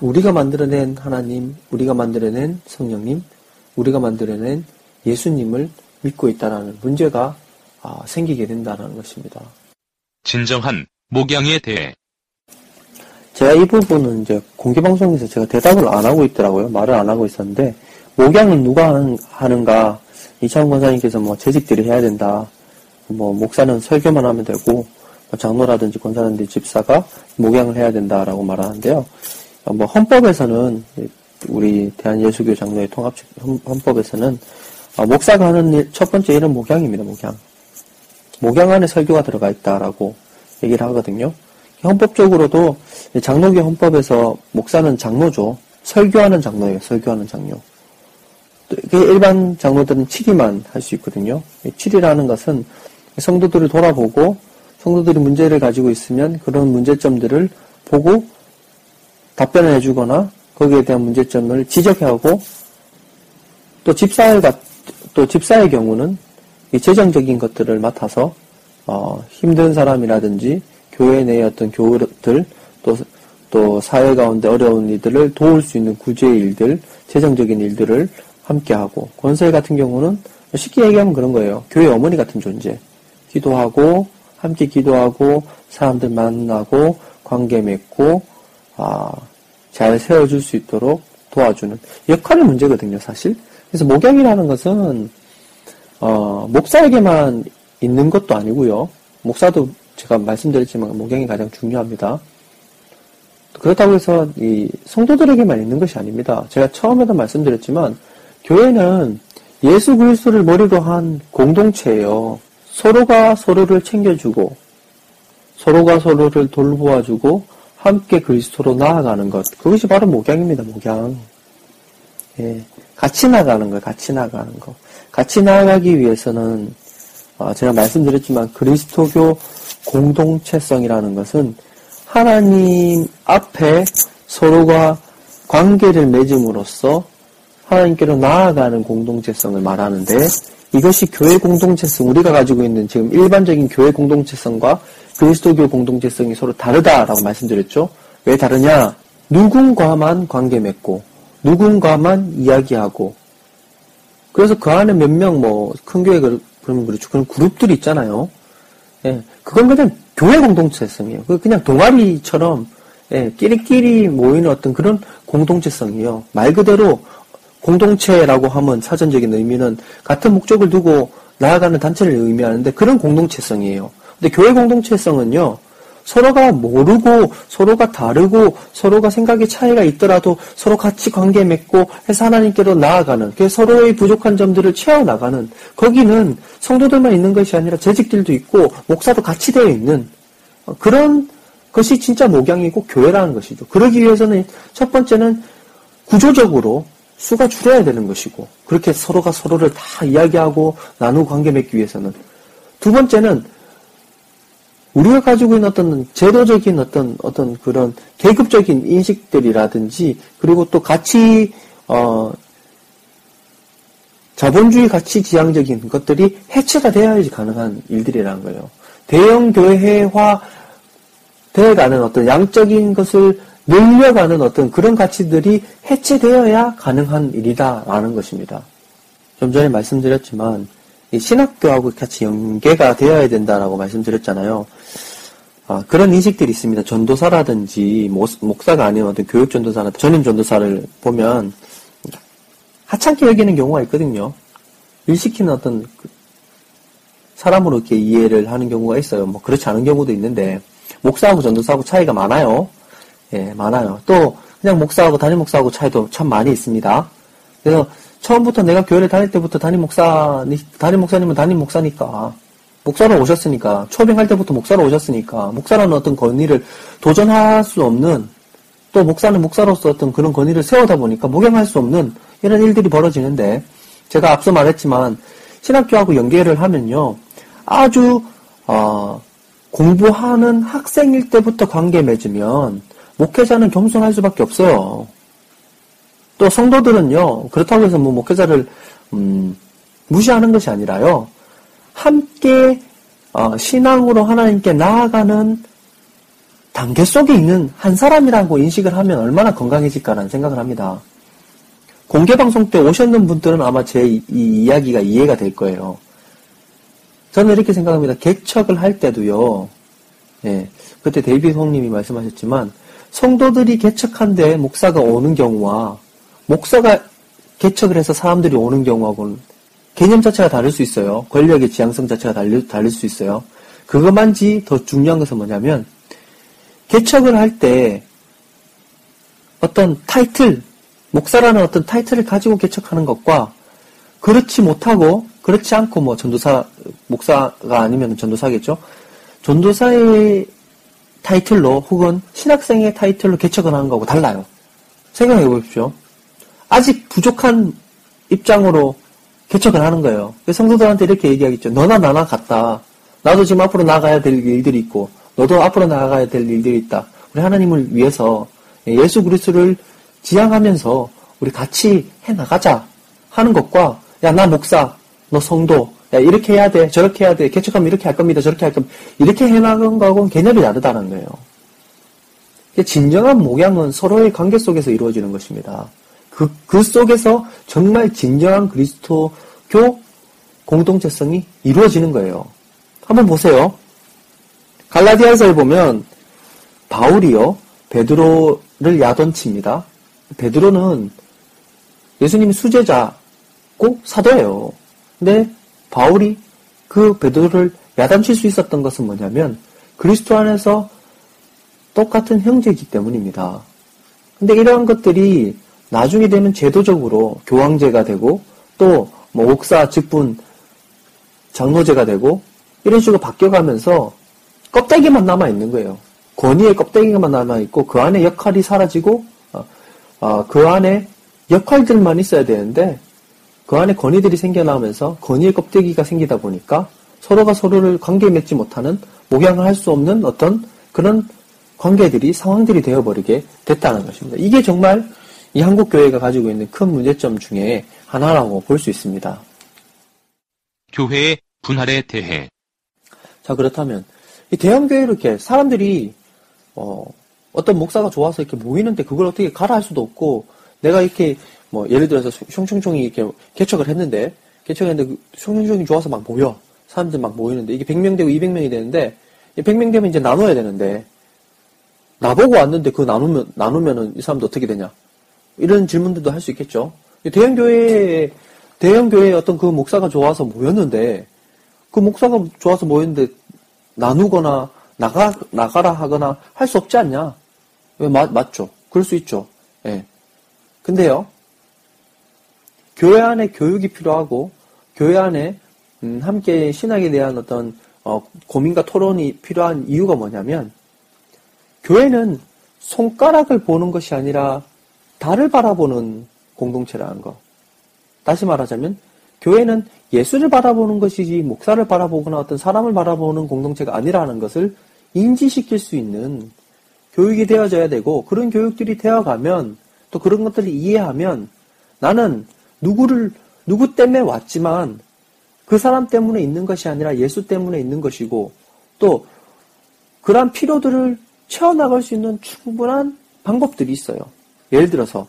S3: 우리가 만들어낸 하나님, 우리가 만들어낸 성령님, 우리가 만들어낸 예수님을 믿고 있다는 문제가 아, 생기게 된다는 것입니다.
S2: 진정한 목양에 대해
S3: 제가 이 부분은 이제 공개 방송에서 제가 대답을 안 하고 있더라고요. 말을 안 하고 있었는데 목양은 누가 하는가? 이창훈 권사님께서 뭐 재직들이 해야 된다. 뭐 목사는 설교만 하면 되고 뭐 장로라든지 권사라든지 집사가 목양을 해야 된다라고 말하는데요. 뭐 헌법에서는 우리 대한예수교 장로의 통합식 헌법에서는 아, 목사가 하는 일, 첫 번째 일은 목양입니다. 목양. 목양 안에 설교가 들어가 있다라고 얘기를 하거든요. 헌법적으로도 장로교 헌법에서 목사는 장로죠. 설교하는 장로예요. 설교하는 장로. 일반 장로들은 7위만 할 수 있거든요. 7위라는 것은 성도들을 돌아보고 성도들이 문제를 가지고 있으면 그런 문제점들을 보고 답변을 해주거나 거기에 대한 문제점을 지적하고 또 집사의 또 집사의 경우는 이 재정적인 것들을 맡아서 어, 힘든 사람이라든지 교회 내의 어떤 교우들 또, 또 사회 가운데 어려운 이들을 도울 수 있는 구제의 일들, 재정적인 일들을 함께하고 권세 같은 경우는 쉽게 얘기하면 그런 거예요. 교회 어머니 같은 존재. 기도하고 함께 기도하고 사람들 만나고 관계 맺고 아, 잘 세워줄 수 있도록 도와주는 역할의 문제거든요, 사실. 그래서 목양이라는 것은 어, 목사에게만 있는 것도 아니고요. 목사도 제가 말씀드렸지만 목양이 가장 중요합니다. 그렇다고 해서 이 성도들에게만 있는 것이 아닙니다. 제가 처음에도 말씀드렸지만 교회는 예수 그리스도를 머리로 한 공동체예요. 서로가 서로를 챙겨주고 서로가 서로를 돌보아주고 함께 그리스도로 나아가는 것. 그것이 바로 목양입니다, 목양. 예, 같이 나가는 거, 같이 나가는 거. 같이 나아가기 위해서는, 어, 제가 말씀드렸지만, 그리스도교 공동체성이라는 것은 하나님 앞에 서로가 관계를 맺음으로써 하나님께로 나아가는 공동체성을 말하는데, 이것이 교회 공동체성, 우리가 가지고 있는 지금 일반적인 교회 공동체성과 그리스도교 공동체성이 서로 다르다라고 말씀드렸죠. 왜 다르냐? 누군가만 관계 맺고 누군가만 이야기하고 그래서 그 안에 몇 명 뭐 큰 교회 그러면 그렇죠. 그런 그룹들이 있잖아요. 예, 그건 그냥 교회 공동체성이에요. 그 그냥 동아리처럼 예, 끼리끼리 모이는 어떤 그런 공동체성이에요. 말 그대로 공동체라고 하면 사전적인 의미는 같은 목적을 두고 나아가는 단체를 의미하는데 그런 공동체성이에요. 근데 교회 공동체성은요, 서로가 모르고 서로가 다르고 서로가 생각의 차이가 있더라도 서로 같이 관계 맺고 해서 하나님께로 나아가는 그 서로의 부족한 점들을 채워 나가는 거기는 성도들만 있는 것이 아니라 재직들도 있고 목사도 같이 되어 있는 그런 것이 진짜 목양이고 교회라는 것이죠. 그러기 위해서는 첫 번째는 구조적으로 수가 줄여야 되는 것이고 그렇게 서로가 서로를 다 이야기하고 나누고 관계 맺기 위해서는 두 번째는 우리가 가지고 있는 어떤 제도적인 어떤 어떤 그런 계급적인 인식들이라든지 그리고 또 가치 어 자본주의 가치 지향적인 것들이 해체가 되어야지 가능한 일들이라는 거예요. 대형 교회화 되어가는 어떤 양적인 것을 늘려가는 어떤 그런 가치들이 해체되어야 가능한 일이다라는 것입니다. 좀 전에 말씀드렸지만 신학교하고 같이 연계가 되어야 된다라고 말씀드렸잖아요. 아, 그런 인식들이 있습니다. 전도사라든지 목사가 아닌 어떤 교육 전도사나 전임 전도사를 보면 하찮게 여기는 경우가 있거든요. 일 시키는 어떤 그 사람으로 이렇게 이해를 하는 경우가 있어요. 뭐 그렇지 않은 경우도 있는데 목사하고 전도사하고 차이가 많아요. 예, 많아요. 또 그냥 목사하고 담임 목사하고 차이도 참 많이 있습니다. 그래서 처음부터 내가 교회를 다닐 때부터 담임 목사, 담임 목사님은 담임 목사니까. 목사로 오셨으니까. 초빙할 때부터 목사로 오셨으니까. 목사라는 어떤 권위를 도전할 수 없는 또 목사는 목사로서 어떤 그런 권위를 세우다 보니까 목양할 수 없는 이런 일들이 벌어지는데 제가 앞서 말했지만 신학교하고 연계를 하면요. 아주 어, 공부하는 학생일 때부터 관계 맺으면 목회자는 겸손할 수밖에 없어요. 또 성도들은요 그렇다고 해서 뭐 목회자를 음, 무시하는 것이 아니라요 함께 어, 신앙으로 하나님께 나아가는 단계 속에 있는 한 사람이라고 인식을 하면 얼마나 건강해질까라는 생각을 합니다. 공개 방송 때 오셨는 분들은 아마 제 이 이야기가 이해가 될 거예요. 저는 이렇게 생각합니다. 개척을 할 때도요. 예, 그때 데이비 성님이 말씀하셨지만 성도들이 개척한데 목사가 오는 경우와 목사가 개척을 해서 사람들이 오는 경우하고는 개념 자체가 다를 수 있어요. 권력의 지향성 자체가 다를, 다를 수 있어요. 그것만지 더 중요한 것은 뭐냐면 개척을 할 때 어떤 타이틀, 목사라는 어떤 타이틀을 가지고 개척하는 것과 그렇지 못하고 그렇지 않고 뭐 전도사 목사가 아니면 전도사겠죠. 전도사의 타이틀로 혹은 신학생의 타이틀로 개척을 하는 거하고 달라요. 생각해 보십시오. 아직 부족한 입장으로 개척을 하는 거예요. 성도들한테 이렇게 얘기하겠죠. 너나 나나 같다. 나도 지금 앞으로 나가야 될 일들이 있고 너도 앞으로 나가야 될 일들이 있다. 우리 하나님을 위해서 예수 그리스도를 지향하면서 우리 같이 해 나가자 하는 것과 야 나 목사, 너 성도, 야 이렇게 해야 돼, 저렇게 해야 돼, 개척하면 이렇게 할 겁니다, 저렇게 할 겁니다. 이렇게 해 나가는 거하고는 개념이 다르다는 거예요. 진정한 목양은 서로의 관계 속에서 이루어지는 것입니다. 그, 그 속에서 정말 진정한 그리스도교 공동체성이 이루어지는 거예요. 한번 보세요. 갈라디아서에 보면 바울이요 베드로를 야돈칩니다. 베드로는 예수님이 수제자고 사도예요. 근데 바울이 그 베드로를 야단칠 수 있었던 것은 뭐냐면 그리스도 안에서 똑같은 형제이기 때문입니다. 근데 이러한 것들이 나중에 되면 제도적으로 교황제가 되고 또뭐 옥사 직분 장로제가 되고 이런 식으로 바뀌어가면서 껍데기만 남아 있는 거예요. 권위의 껍데기만 남아 있고 그 안에 역할이 사라지고 어, 어, 그 안에 역할들만 있어야 되는데 그 안에 권위들이 생겨나면서 권위의 껍데기가 생기다 보니까 서로가 서로를 관계 맺지 못하는 목양을 할 수 없는 어떤 그런 관계들이 상황들이 되어버리게 됐다는 것입니다. 이게 정말 이 한국 교회가 가지고 있는 큰 문제점 중에 하나라고 볼 수 있습니다.
S2: 교회의 분할에 대해.
S3: 자 그렇다면 이 대형 교회 이렇게 사람들이 어, 어떤 목사가 좋아서 이렇게 모이는데 그걸 어떻게 가라 할 수도 없고 내가 이렇게 뭐 예를 들어서 숑숑숑이 이렇게 개척을 했는데 개척했는데 그 숑숑숑이 좋아서 막 모여. 사람들 막 모이는데 이게 100명 되고 200명이 되는데 100명 되면 이제 나눠야 되는데 나보고 왔는데 그 나누면 나누면은 이 사람도 어떻게 되냐 이런 질문들도 할 수 있겠죠. 대형 교회 대형 교회에 어떤 그 목사가 좋아서 모였는데 그 목사가 좋아서 모였는데 나누거나 나가 나가라 하거나 할 수 없지 않냐? 왜 맞, 맞죠? 그럴 수 있죠. 예. 근데요. 교회 안에 교육이 필요하고 교회 안에 음, 함께 신학에 대한 어떤 어, 고민과 토론이 필요한 이유가 뭐냐면 교회는 손가락을 보는 것이 아니라 달을 바라보는 공동체라는 거. 다시 말하자면 교회는 예수를 바라보는 것이지 목사를 바라보거나 어떤 사람을 바라보는 공동체가 아니라는 것을 인지시킬 수 있는 교육이 되어져야 되고 그런 교육들이 되어가면 또 그런 것들을 이해하면 나는 누구를 누구 때문에 왔지만 그 사람 때문에 있는 것이 아니라 예수 때문에 있는 것이고 또 그러한 필요들을 채워나갈 수 있는 충분한 방법들이 있어요. 예를 들어서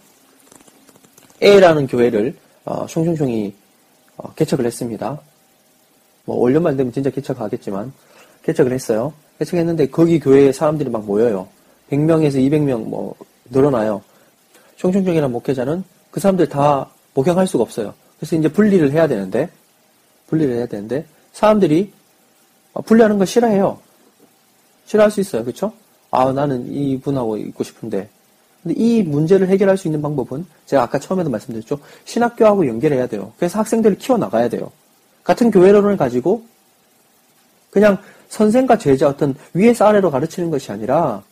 S3: A라는 교회를 어, 숑숑숑이 어, 개척을 했습니다. 뭐올 연말 되면 진짜 개척하겠지만 개척을 했어요. 개척했는데 거기 교회에 사람들이 막 모여요. 100명에서 200명 뭐 늘어나요. 총총적이나 목회자는 그 사람들 다 목양할 수가 없어요. 그래서 이제 분리를 해야 되는데 분리를 해야 되는데 사람들이 분리하는 거 싫어해요. 싫어할 수 있어요. 그렇죠? 아 나는 이분하고 있고 싶은데 근데 이 문제를 해결할 수 있는 방법은 제가 아까 처음에도 말씀드렸죠. 신학교하고 연결해야 돼요. 그래서 학생들을 키워나가야 돼요. 같은 교회론을 가지고 그냥 선생과 제자 어떤 위에서 아래로 가르치는 것이 아니라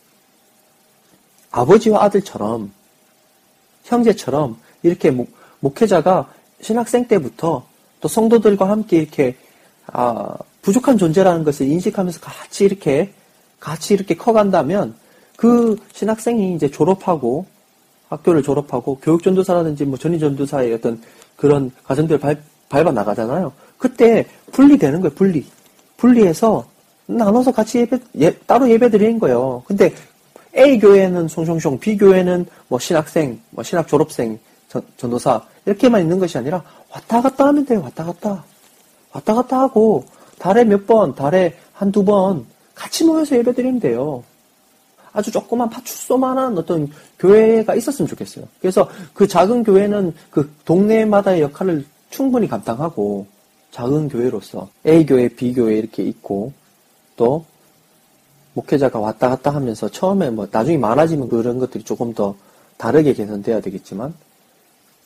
S3: 아버지와 아들처럼 형제처럼 이렇게 목, 목회자가 신학생 때부터 또 성도들과 함께 이렇게 아, 부족한 존재라는 것을 인식하면서 같이 이렇게 같이 이렇게 커간다면 그 신학생이 이제 졸업하고 학교를 졸업하고 교육 전도사라든지 뭐 전위전도사의 어떤 그런 과정들을 밟, 밟아 나가잖아요. 그때 분리되는 거예요. 분리. 분리해서 나눠서 같이 예배 예, 따로 예배 드리는 거예요. 근데 A 교회는 송송송, B 교회는 뭐 신학생, 뭐 신학 졸업생, 전, 전도사 이렇게만 있는 것이 아니라 왔다 갔다 하면 돼요. 왔다 갔다. 왔다 갔다 하고 달에 몇 번, 달에 한두 번 같이 모여서 예배 드리면 돼요. 아주 조그만 파출소만한 어떤 교회가 있었으면 좋겠어요. 그래서 그 작은 교회는 그 동네마다의 역할을 충분히 감당하고 작은 교회로서 A 교회, B 교회 이렇게 있고 또 목회자가 왔다 갔다 하면서 처음에 뭐 나중에 많아지면 그런 것들이 조금 더 다르게 개선돼야 되겠지만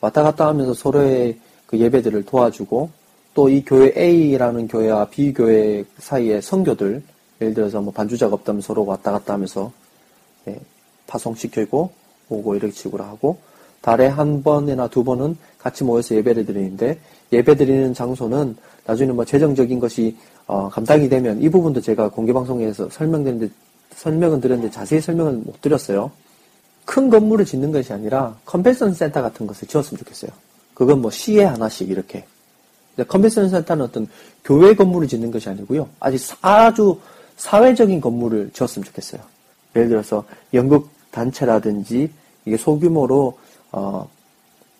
S3: 왔다 갔다 하면서 서로의 그 예배들을 도와주고 또 이 교회 A라는 교회와 B 교회 사이의 성교들 예를 들어서 뭐 반주자가 없다면 서로 왔다 갔다 하면서 예, 파송시키고 오고 이렇게 식으로 하고 달에 한 번이나 두 번은 같이 모여서 예배를 드리는데 예배 드리는 장소는 나중에 뭐 재정적인 것이 어, 감당이 되면 이 부분도 제가 공개 방송에서 설명드렸는데 설명은 드렸는데 자세히 설명은 못 드렸어요. 큰 건물을 짓는 것이 아니라 컨벤션 센터 같은 것을 지었으면 좋겠어요. 그건 뭐 시에 하나씩 이렇게. 컨벤션 센터는 어떤 교회 건물을 짓는 것이 아니고요. 아주 아주 사회적인 건물을 지었으면 좋겠어요. 예를 들어서 연극 단체라든지 이게 소규모로 어,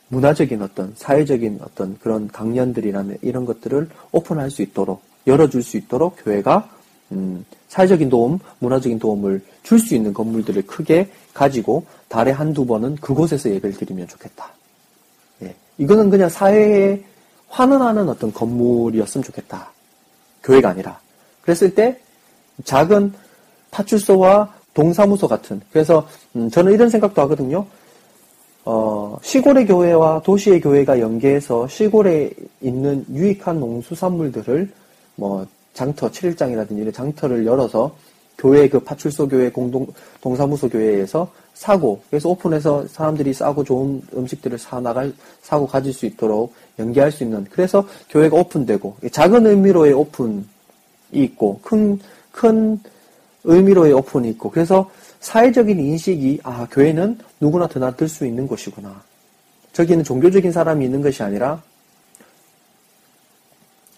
S3: 문화적인 어떤 사회적인 어떤 그런 강연들이라는 이런 것들을 오픈할 수 있도록 열어줄 수 있도록 교회가 음, 사회적인 도움, 문화적인 도움을 줄 수 있는 건물들을 크게 가지고 달에 한두 번은 그곳에서 예배를 드리면 좋겠다. 예. 이거는 그냥 사회에 환원하는 어떤 건물이었으면 좋겠다. 교회가 아니라. 그랬을 때 작은 파출소와 동사무소 같은. 그래서 음, 저는 이런 생각도 하거든요. 어, 시골의 교회와 도시의 교회가 연계해서 시골에 있는 유익한 농수산물들을 뭐 장터 7일장이라든지 이런 장터를 열어서 교회 그 파출소 교회 공동 동사무소 교회에서 사고 그래서 오픈해서 사람들이 싸고 좋은 음식들을 사 나갈 사고 가질 수 있도록 연계할 수 있는 그래서 교회가 오픈되고 작은 의미로의 오픈이 있고 큰큰 의미로의 오픈이 있고 그래서 사회적인 인식이 아 교회는 누구나 드나들 수 있는 곳이구나. 저기는 종교적인 사람이 있는 것이 아니라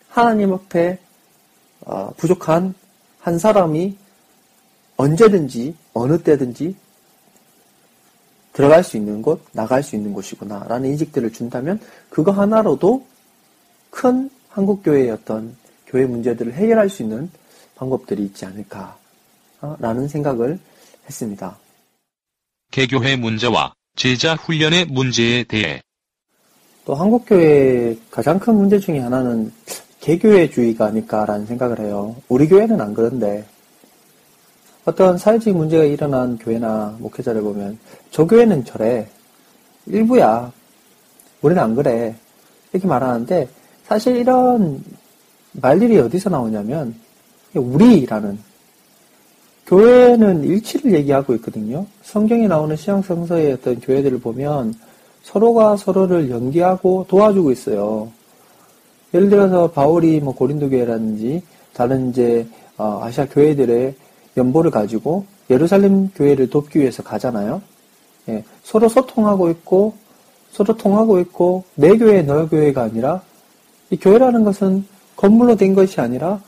S3: 하나님 앞에 어, 부족한 한 사람이 언제든지 어느 때든지 들어갈 수 있는 곳, 나갈 수 있는 곳이구나 라는 인식들을 준다면 그거 하나로도 큰 한국교회의 어떤 교회 문제들을 해결할 수 있는 방법들이 있지 않을까 라는 생각을 했습니다.
S2: 개교회 문제와 제자 훈련의 문제에 대해
S3: 또 한국교회의 가장 큰 문제 중에 하나는 개교회주의가 아닐까라는 생각을 해요. 우리 교회는 안 그런데 어떤 사회적 문제가 일어난 교회나 목회자를 보면 저 교회는 저래 일부야 우리는 안 그래 이렇게 말하는데 사실 이런 말들이 어디서 나오냐면 우리라는 교회는 일치를 얘기하고 있거든요. 성경에 나오는 시향성서의 어떤 교회들을 보면 서로가 서로를 연계하고 도와주고 있어요. 예를 들어서 바울이 뭐 고린도 교회라든지 다른 이제 어, 아시아 교회들의 연보를 가지고 예루살렘 교회를 돕기 위해서 가잖아요. 예, 서로 소통하고 있고 서로 통하고 있고 내 교회 너 교회가 아니라 이 교회라는 것은 건물로 된 것이 아니라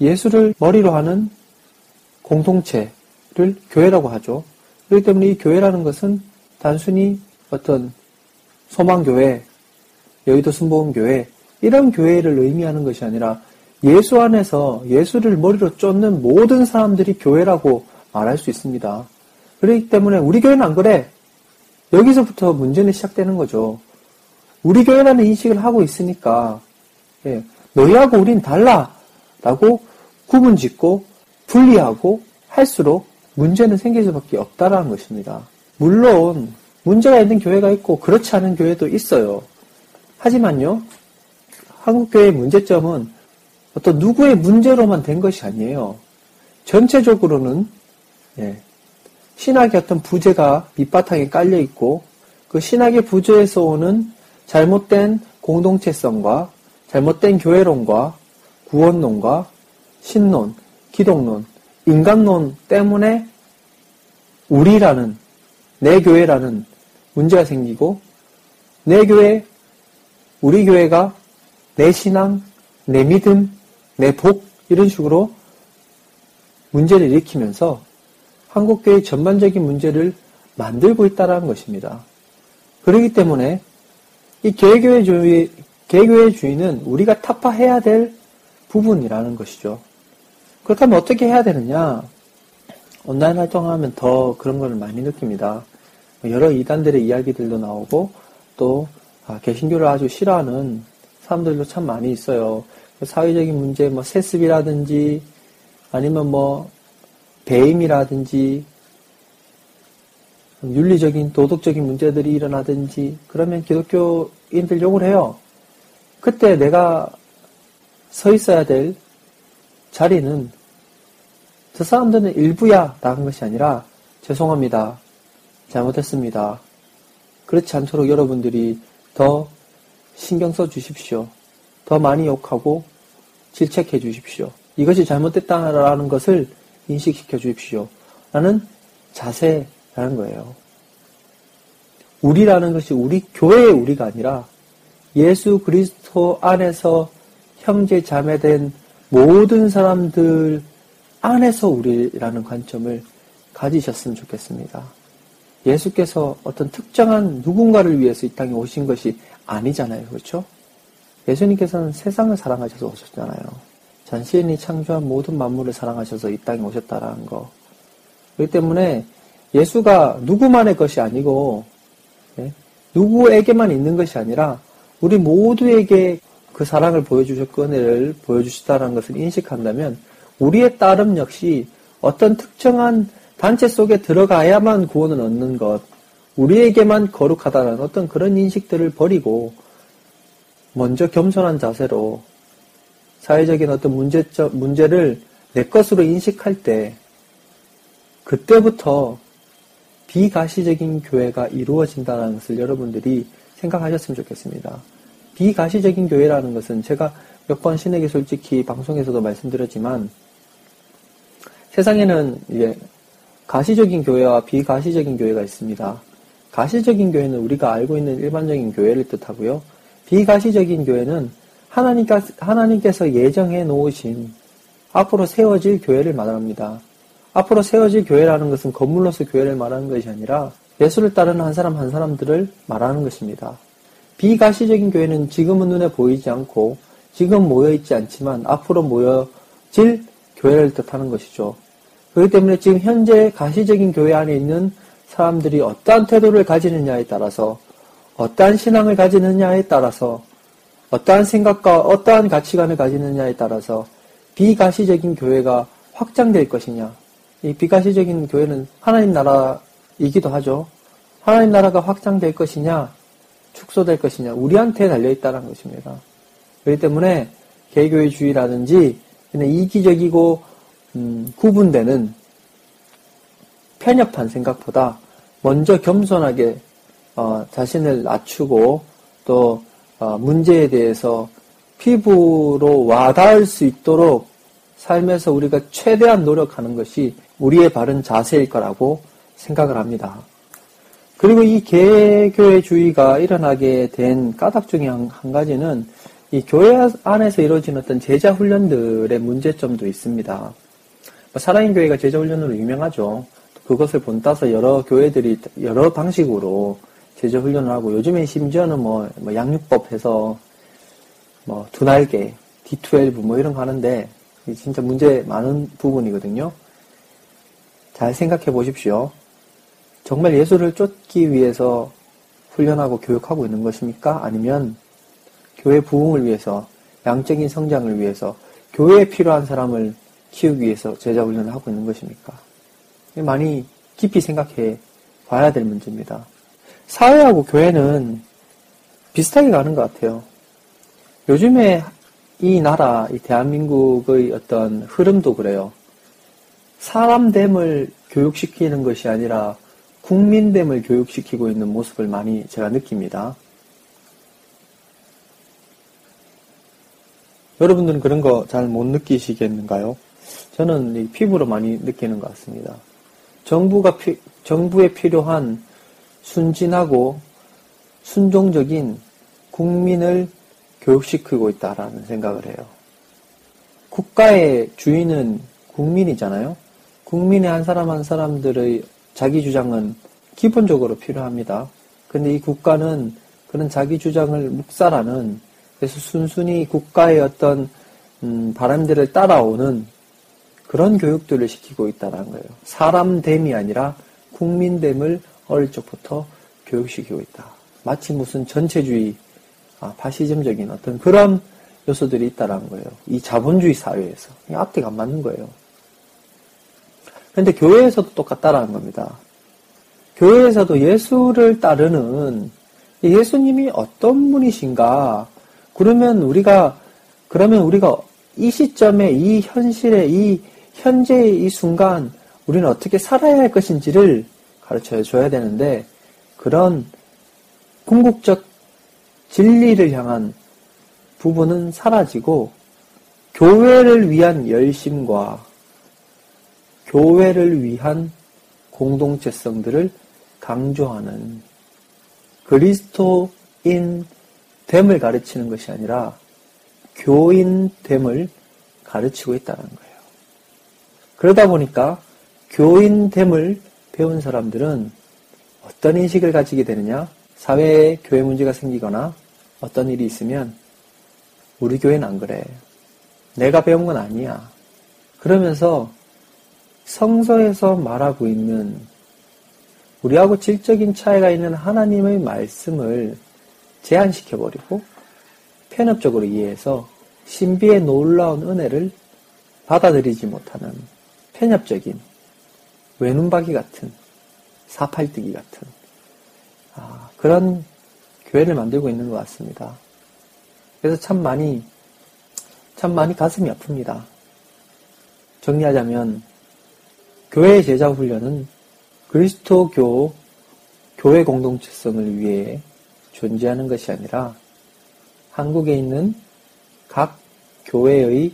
S3: 예수를 머리로 하는 공동체를 교회라고 하죠. 그렇기 때문에 이 교회라는 것은 단순히 어떤 소망교회, 여의도 순복음교회 이런 교회를 의미하는 것이 아니라 예수 안에서 예수를 머리로 쫓는 모든 사람들이 교회라고 말할 수 있습니다. 그렇기 때문에 우리 교회는 안 그래. 여기서부터 문제는 시작되는 거죠. 우리 교회라는 인식을 하고 있으니까 예, 너희하고 우린 달라 라고 구분 짓고 분리하고 할수록 문제는 생길 수밖에 없다라는 것입니다. 물론 문제가 있는 교회가 있고 그렇지 않은 교회도 있어요. 하지만요. 한국교회의 문제점은 어떤 누구의 문제로만 된 것이 아니에요. 전체적으로는 예, 신학의 어떤 부재가 밑바탕에 깔려 있고 그 신학의 부재에서 오는 잘못된 공동체성과 잘못된 교회론과 구원론과 신론, 기독론, 인간론 때문에 우리라는 내 교회라는 문제가 생기고 내 교회, 우리 교회가 내 신앙, 내 믿음, 내 복 이런 식으로 문제를 일으키면서 한국 교회 전반적인 문제를 만들고 있다는 것입니다. 그렇기 때문에 이 개교회주의, 개교회주의는 우리가 타파해야 될 부분이라는 것이죠. 그렇다면 어떻게 해야 되느냐? 온라인 활동하면 더 그런 걸 많이 느낍니다. 여러 이단들의 이야기들도 나오고 또 아, 개신교를 아주 싫어하는 사람들도 참 많이 있어요. 사회적인 문제, 뭐 세습이라든지 아니면 뭐 배임이라든지 윤리적인 도덕적인 문제들이 일어나든지 그러면 기독교인들 욕을 해요. 그때 내가 서 있어야 될 자리는 저 사람들은 일부야 라는 것이 아니라 죄송합니다. 잘못했습니다. 그렇지 않도록 여러분들이 더 신경 써 주십시오. 더 많이 욕하고 질책해 주십시오. 이것이 잘못됐다라는 것을 인식시켜 주십시오. 라는 자세라는 거예요. 우리라는 것이 우리 교회의 우리가 아니라 예수 그리스도 안에서 형제 자매된 모든 사람들 안에서 우리라는 관점을 가지셨으면 좋겠습니다. 예수께서 어떤 특정한 누군가를 위해서 이 땅에 오신 것이 아니잖아요. 그렇죠? 예수님께서는 세상을 사랑하셔서 오셨잖아요. 전시인이 창조한 모든 만물을 사랑하셔서 이 땅에 오셨다라는 거. 그렇기 때문에 예수가 누구만의 것이 아니고 네? 누구에게만 있는 것이 아니라 우리 모두에게 그 사랑을 보여주셨고 은혜를 보여주시다라는 것을 인식한다면 우리의 따름 역시 어떤 특정한 단체 속에 들어가야만 구원을 얻는 것, 우리에게만 거룩하다는 어떤 그런 인식들을 버리고 먼저 겸손한 자세로 사회적인 어떤 문제점, 문제를 내 것으로 인식할 때 그때부터 비가시적인 교회가 이루어진다는 것을 여러분들이 생각하셨으면 좋겠습니다. 비가시적인 교회라는 것은 제가 몇 번 신에게 솔직히 방송에서도 말씀드렸지만 세상에는 이제 가시적인 교회와 비가시적인 교회가 있습니다. 가시적인 교회는 우리가 알고 있는 일반적인 교회를 뜻하고요. 비가시적인 교회는 하나님께서, 하나님께서 예정해 놓으신 앞으로 세워질 교회를 말합니다. 앞으로 세워질 교회라는 것은 건물로서 교회를 말하는 것이 아니라 예수를 따르는 한 사람 한 사람들을 말하는 것입니다. 비가시적인 교회는 지금은 눈에 보이지 않고 지금 모여있지 않지만 앞으로 모여질 교회를 뜻하는 것이죠. 그렇기 때문에 지금 현재 가시적인 교회 안에 있는 사람들이 어떠한 태도를 가지느냐에 따라서 어떠한 신앙을 가지느냐에 따라서 어떠한 생각과 어떠한 가치관을 가지느냐에 따라서 비가시적인 교회가 확장될 것이냐. 이 비가시적인 교회는 하나님 나라이기도 하죠. 하나님 나라가 확장될 것이냐, 축소될 것이냐, 우리한테 달려있다는 것입니다. 그렇기 때문에 개교회주의라든지 이기적이고 음, 구분되는 편협한 생각보다 먼저 겸손하게 어, 자신을 낮추고 또 어, 문제에 대해서 피부로 와닿을 수 있도록 삶에서 우리가 최대한 노력하는 것이 우리의 바른 자세일 거라고 생각을 합니다. 그리고 이 개교회주의가 일어나게 된 까닭 중에 한, 한 가지는 이 교회 안에서 이루어진 어떤 제자 훈련들의 문제점도 있습니다. 뭐 살아있는 교회가 제자 훈련으로 유명하죠. 그것을 본따서 여러 교회들이 여러 방식으로 제자 훈련을 하고 요즘에 심지어는 뭐, 뭐 양육법 해서 뭐 두 날개, D12 뭐 이런 거 하는데 진짜 문제 많은 부분이거든요. 잘 생각해 보십시오. 정말 예수를 쫓기 위해서 훈련하고 교육하고 있는 것입니까? 아니면 교회 부흥을 위해서, 양적인 성장을 위해서, 교회에 필요한 사람을 키우기 위해서 제자 훈련을 하고 있는 것입니까? 많이 깊이 생각해 봐야 될 문제입니다. 사회하고 교회는 비슷하게 가는 것 같아요. 요즘에 이 나라, 이 대한민국의 어떤 흐름도 그래요. 사람됨을 교육시키는 것이 아니라 국민됨을 교육시키고 있는 모습을 많이 제가 느낍니다. 여러분들은 그런 거 잘 못 느끼시겠는가요? 저는 피부로 많이 느끼는 것 같습니다. 정부가 피, 정부에 필요한 순진하고 순종적인 국민을 교육시키고 있다라는 생각을 해요. 국가의 주인은 국민이잖아요. 국민의 한 사람 한 사람들의 자기 주장은 기본적으로 필요합니다. 근데 이 국가는 그런 자기 주장을 묵살하는 그래서 순순히 국가의 어떤 음, 바람들을 따라오는 그런 교육들을 시키고 있다는 거예요. 사람됨이 아니라 국민됨을 어릴 적부터 교육시키고 있다. 마치 무슨 전체주의, 아, 파시즘적인 어떤 그런 요소들이 있다는 거예요. 이 자본주의 사회에서. 앞뒤가 안 맞는 거예요. 그런데 교회에서도 똑같다라는 겁니다. 교회에서도 예수를 따르는 예수님이 어떤 분이신가? 그러면 우리가 그러면 우리가 이 시점에 이 현실에 이 현재의 이 순간 우리는 어떻게 살아야 할 것인지를 가르쳐 줘야 되는데 그런 궁극적 진리를 향한 부분은 사라지고 교회를 위한 열심과 교회를 위한 공동체성들을 강조하는 그리스도인 됨을 가르치는 것이 아니라 교인 됨을 가르치고 있다는 거예요. 그러다 보니까 교인 됨을 배운 사람들은 어떤 인식을 가지게 되느냐? 사회에 교회 문제가 생기거나 어떤 일이 있으면 우리 교회는 안 그래. 내가 배운 건 아니야. 그러면서 성서에서 말하고 있는 우리하고 질적인 차이가 있는 하나님의 말씀을 제한시켜버리고 편협적으로 이해해서 신비의 놀라운 은혜를 받아들이지 못하는 편협적인 외눈박이 같은 사팔뜨기 같은 아, 그런 교회를 만들고 있는 것 같습니다. 그래서 참 많이 참 많이 가슴이 아픕니다. 정리하자면 교회의 제자 훈련은 그리스도교 교회 공동체성을 위해 존재하는 것이 아니라 한국에 있는 각 교회의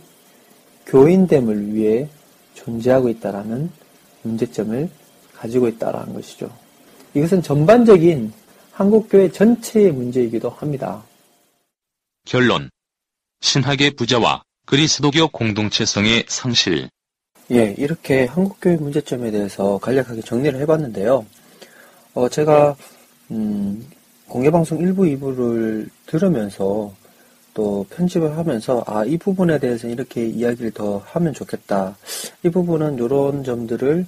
S3: 교인됨을 위해 존재하고 있다라는 문제점을 가지고 있다라는 것이죠. 이것은 전반적인 한국교회 전체의 문제이기도 합니다.
S2: 결론. 신학의 부자와 그리스도교 공동체성의 상실.
S3: 예, 이렇게 한국교회 문제점에 대해서 간략하게 정리를 해봤는데요. 어, 제가, 음, 공개방송 1부, 2부를 들으면서 또 편집을 하면서, 아, 이 부분에 대해서 이렇게 이야기를 더 하면 좋겠다. 이 부분은 이런 점들을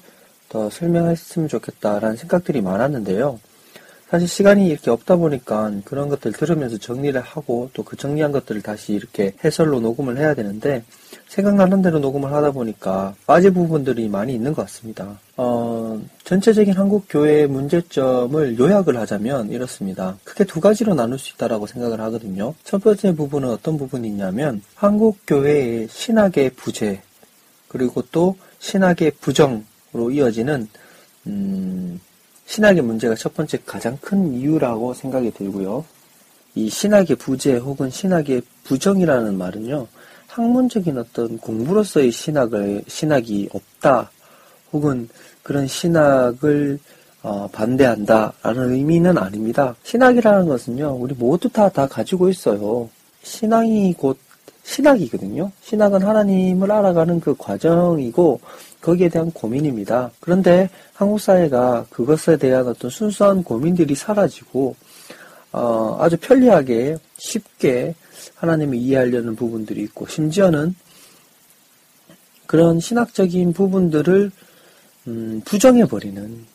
S3: 더 설명했으면 좋겠다라는 생각들이 많았는데요. 사실 시간이 이렇게 없다 보니까 그런 것들 들으면서 정리를 하고 또 그 정리한 것들을 다시 이렇게 해설로 녹음을 해야 되는데 생각나는 대로 녹음을 하다 보니까 빠진 부분들이 많이 있는 것 같습니다. 어, 전체적인 한국 교회의 문제점을 요약을 하자면 이렇습니다. 크게 두 가지로 나눌 수 있다라고 생각을 하거든요. 첫 번째 부분은 어떤 부분이냐면 한국 교회의 신학의 부재 그리고 또 신학의 부정으로 이어지는 음, 신학의 문제가 첫 번째 가장 큰 이유라고 생각이 들고요. 이 신학의 부재 혹은 신학의 부정이라는 말은요, 학문적인 어떤 공부로서의 신학을, 신학이 없다, 혹은 그런 신학을 어, 반대한다라는 의미는 아닙니다. 신학이라는 것은요, 우리 모두 다, 다 가지고 있어요. 신앙이 곧 신학이거든요. 신학은 하나님을 알아가는 그 과정이고, 거기에 대한 고민입니다. 그런데 한국 사회가 그것에 대한 어떤 순수한 고민들이 사라지고 어, 아주 편리하게 쉽게 하나님을 이해하려는 부분들이 있고 심지어는 그런 신학적인 부분들을 음, 부정해 버리는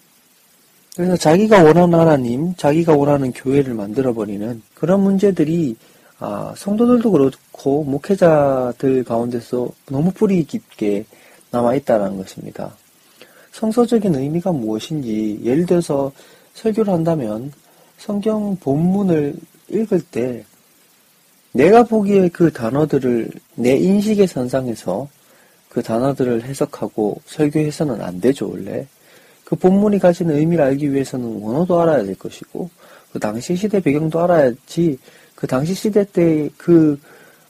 S3: 그래서 자기가 원하는 하나님, 자기가 원하는 교회를 만들어 버리는 그런 문제들이 아, 성도들도 그렇고 목회자들 가운데서 너무 뿌리 깊게 남아 있다는 것입니다. 성서적인 의미가 무엇인지 예를 들어서 설교를 한다면 성경 본문을 읽을 때 내가 보기에 그 단어들을 내 인식의 선상에서 그 단어들을 해석하고 설교해서는 안 되죠, 원래. 그 본문이 가진 의미를 알기 위해서는 원어도 알아야 될 것이고, 그 당시 시대 배경도 알아야지, 그 당시 시대 때 그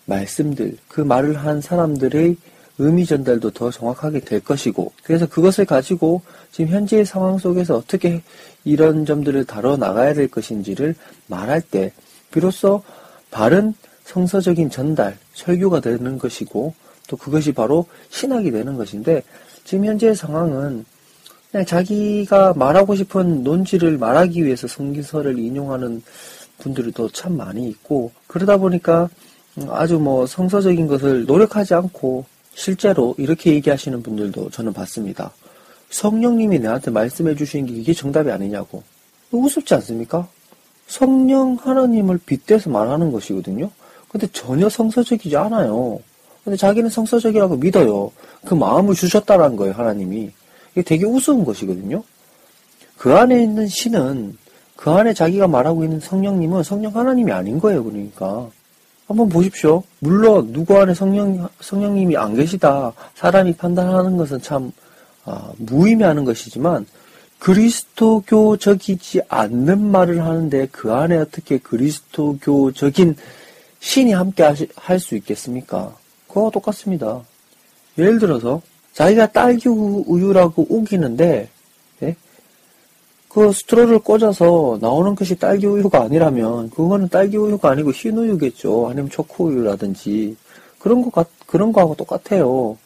S3: 말씀들, 그 말을 한 사람들의 의미 전달도 더 정확하게 될 것이고, 그래서 그것을 가지고 지금 현재의 상황 속에서 어떻게 이런 점들을 다뤄 나가야 될 것인지를 말할 때, 비로소 바른 성서적인 전달, 설교가 되는 것이고, 또 그것이 바로 신학이 되는 것인데, 지금 현재의 상황은 그냥 자기가 말하고 싶은 논지를 말하기 위해서 성기서를 인용하는 분들도 참 많이 있고, 그러다 보니까 아주 뭐 성서적인 것을 노력하지 않고 실제로 이렇게 얘기하시는 분들도 저는 봤습니다. 성령님이 내한테 말씀해 주신 게 이게 정답이 아니냐고. 우습지 않습니까? 성령 하나님을 빗대서 말하는 것이거든요. 근데 전혀 성서적이지 않아요. 근데 자기는 성서적이라고 믿어요. 그 마음을 주셨다라는 거예요, 하나님이. 이게 되게 우스운 것이거든요. 그 안에 있는 신은, 그 안에 자기가 말하고 있는 성령님은 성령 하나님이 아닌 거예요, 그러니까. 한번 보십시오. 물론, 누구 안에 성령, 성령님이 안 계시다, 사람이 판단하는 것은 참, 아, 무의미하는 것이지만, 그리스도교적이지 않는 말을 하는데 그 안에 어떻게 그리스도교적인 신이 함께 할 수 있겠습니까? 그거와 똑같습니다. 예를 들어서 자기가 딸기 우유라고 우기는데 예? 그 스트로를 꽂아서 나오는 것이 딸기 우유가 아니라면 그거는 딸기 우유가 아니고 흰 우유겠죠. 아니면 초코 우유라든지 그런 거 같, 그런 거하고 똑같아요.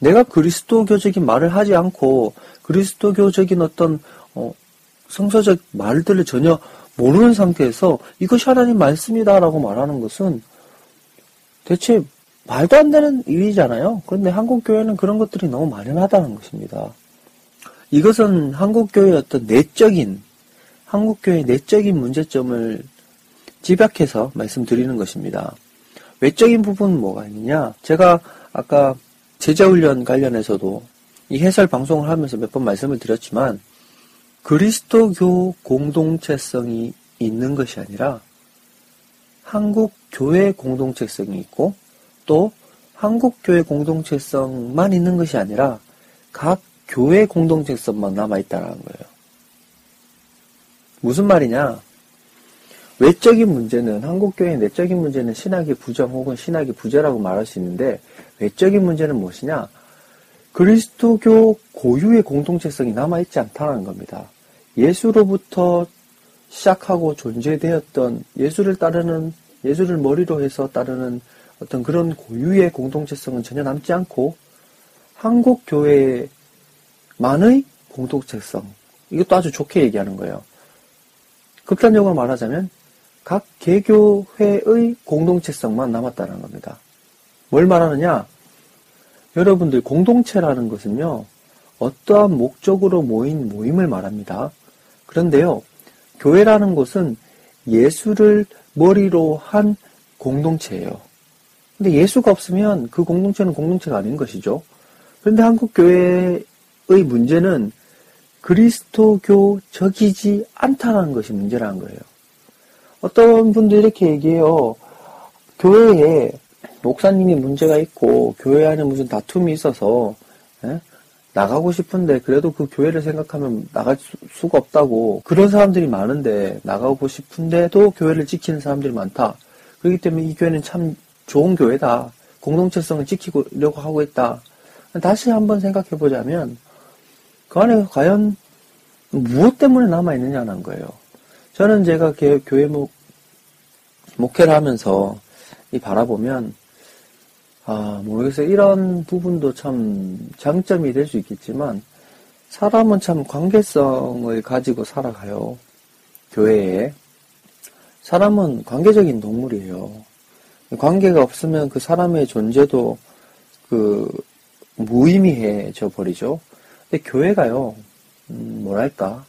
S3: 내가 그리스도교적인 말을 하지 않고 그리스도교적인 어떤 어, 성서적 말들을 전혀 모르는 상태에서 이것이 하나님 말씀이다라고 말하는 것은 대체 말도 안 되는 일이잖아요. 그런데 한국 교회는 그런 것들이 너무 만연하다는 것입니다. 이것은 한국교회의 어떤 내적인, 한국교회의 내적인 문제점을 집약해서 말씀드리는 것입니다. 외적인 부분은 뭐가 있느냐? 제가 아까 제자훈련 관련해서도 이 해설 방송을 하면서 몇 번 말씀을 드렸지만, 그리스도교 공동체성이 있는 것이 아니라 한국 교회 공동체성이 있고 또 한국 교회 공동체성만 있는 것이 아니라 각 교회 공동체성만 남아 있다는 거예요. 무슨 말이냐? 외적인 문제는 한국 교회의 내적인 문제는 신학의 부정 혹은 신학의 부재라고 말할 수 있는데 외적인 문제는 무엇이냐? 그리스도교 고유의 공동체성이 남아 있지 않다는 겁니다. 예수로부터 시작하고 존재되었던 예수를 따르는 예수를 머리로 해서 따르는 어떤 그런 고유의 공동체성은 전혀 남지 않고 한국 교회 만의 공동체성 이것도 아주 좋게 얘기하는 거예요. 극단적으로 말하자면 각 개교회의 공동체성만 남았다는 겁니다. 뭘 말하느냐? 여러분들 공동체라는 것은요 어떠한 목적으로 모인 모임을 말합니다. 그런데요, 교회라는 것은 예수를 머리로 한 공동체예요. 근데 예수가 없으면 그 공동체는 공동체가 아닌 것이죠. 그런데 한국 교회의 문제는 그리스도교적이지 않다는 것이 문제라는 거예요. 어떤 분들이 이렇게 얘기해요. 교회에 목사님이 문제가 있고 교회 안에 무슨 다툼이 있어서 예? 나가고 싶은데 그래도 그 교회를 생각하면 나갈 수, 가 없다고 그런 사람들이 많은데 나가고 싶은데도 교회를 지키는 사람들이 많다. 그렇기 때문에 이 교회는 참 좋은 교회다. 공동체성을 지키려고 하고 있다. 다시 한번 생각해 보자면 그 안에 과연 무엇 때문에 남아 있느냐는 거예요. 저는 제가 교회 목, 목회를 하면서 이 바라보면 아, 모르겠어요. 이런 부분도 참 장점이 될 수 있겠지만, 사람은 참 관계성을 가지고 살아가요. 교회에. 사람은 관계적인 동물이에요. 관계가 없으면 그 사람의 존재도 그 무의미해져 버리죠. 교회가요, 음, 뭐랄까,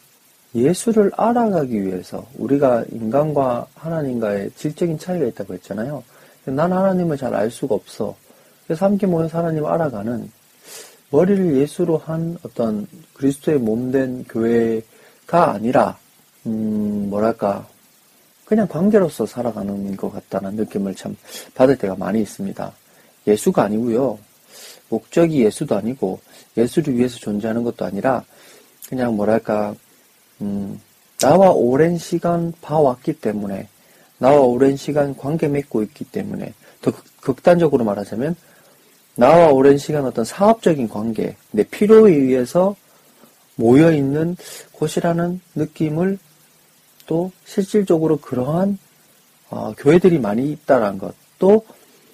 S3: 예수를 알아가기 위해서 우리가 인간과 하나님과의 질적인 차이가 있다고 했잖아요. 난 하나님을 잘 알 수가 없어. 그래서 함께 모여서 하나님을 알아가는 머리를 예수로 한 어떤 그리스도의 몸된 교회가 아니라 음, 뭐랄까 그냥 관계로서 살아가는 것 같다는 느낌을 참 받을 때가 많이 있습니다. 예수가 아니고요. 목적이 예수도 아니고 예수를 위해서 존재하는 것도 아니라 그냥 뭐랄까 음, 나와 오랜 시간 봐왔기 때문에 나와 오랜 시간 관계 맺고 있기 때문에 더 극단적으로 말하자면 나와 오랜 시간 어떤 사업적인 관계 내 필요에 의해서 모여 있는 곳이라는 느낌을 또 실질적으로 그러한 어, 교회들이 많이 있다라는 것. 또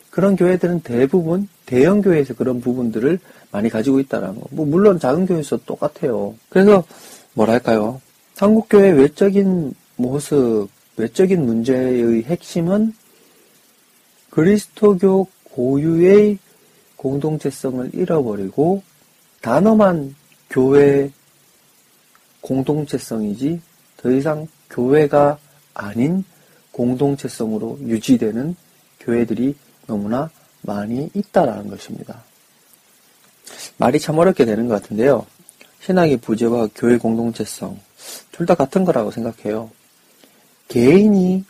S3: 그런 교회들은 대부분 대형 교회에서 그런 부분들을 많이 가지고 있다라는 것. 뭐 물론 작은 교회에서 똑같아요. 그래서 뭐랄까요? 한국 교회 외적인 모습, 외적인 문제의 핵심은 그리스도교 고유의 공동체성을 잃어버리고 단어만 교회 공동체성이지 더 이상 교회가 아닌 공동체성으로 유지되는 교회들이 너무나 많이 있다라는 것입니다. 말이 참 어렵게 되는 것 같은데요. 신앙의 부재와 교회 공동체성 둘 다 같은 거라고 생각해요. 개인이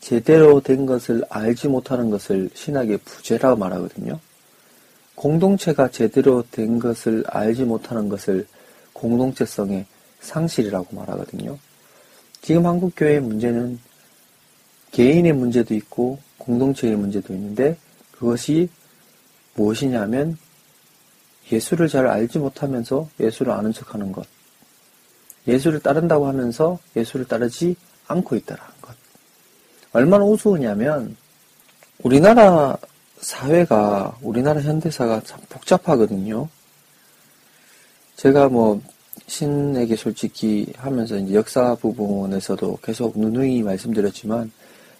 S3: 제대로 된 것을 알지 못하는 것을 신학의 부재라고 말하거든요. 공동체가 제대로 된 것을 알지 못하는 것을 공동체성의 상실이라고 말하거든요. 지금 한국 교회의 문제는 개인의 문제도 있고 공동체의 문제도 있는데 그것이 무엇이냐면 예수를 잘 알지 못하면서 예수를 아는 척 하는 것. 예수를 따른다고 하면서 예수를 따르지 않고 있다라는 것. 얼마나 우스우냐면 우리나라 사회가 우리나라 현대사가 참 복잡하거든요. 제가 뭐 신에게 솔직히 하면서 이제 역사 부분에서도 계속 누누이 말씀드렸지만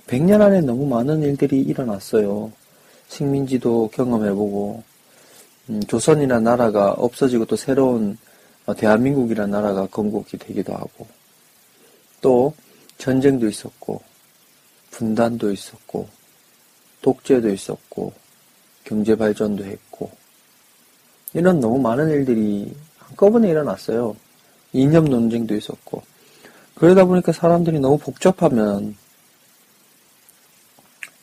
S3: 100년 안에 너무 많은 일들이 일어났어요. 식민지도 경험해보고 음, 조선이라는 나라가 없어지고 또 새로운 어, 대한민국이라는 나라가 건국이 되기도 하고 또 전쟁도 있었고 분단도 있었고 독재도 있었고 경제 발전도 했고 이런 너무 많은 일들이 한꺼번에 일어났어요. 이념 논쟁도 있었고 그러다 보니까 사람들이 너무 복잡하면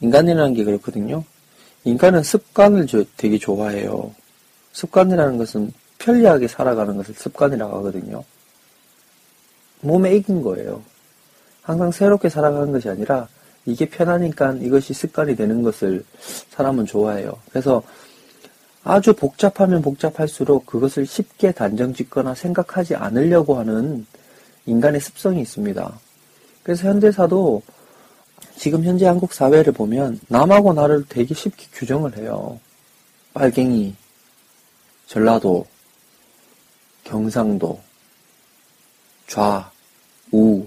S3: 인간이라는 게 그렇거든요. 인간은 습관을 되게 좋아해요. 습관이라는 것은 편리하게 살아가는 것을 습관이라고 하거든요. 몸에 익은 거예요. 항상 새롭게 살아가는 것이 아니라 이게 편하니까 이것이 습관이 되는 것을 사람은 좋아해요. 그래서 아주 복잡하면 복잡할수록 그것을 쉽게 단정 짓거나 생각하지 않으려고 하는 인간의 습성이 있습니다. 그래서 현대사도 지금 현재 한국 사회를 보면 남하고 나를 되게 쉽게 규정을 해요. 빨갱이, 전라도, 경상도, 좌, 우.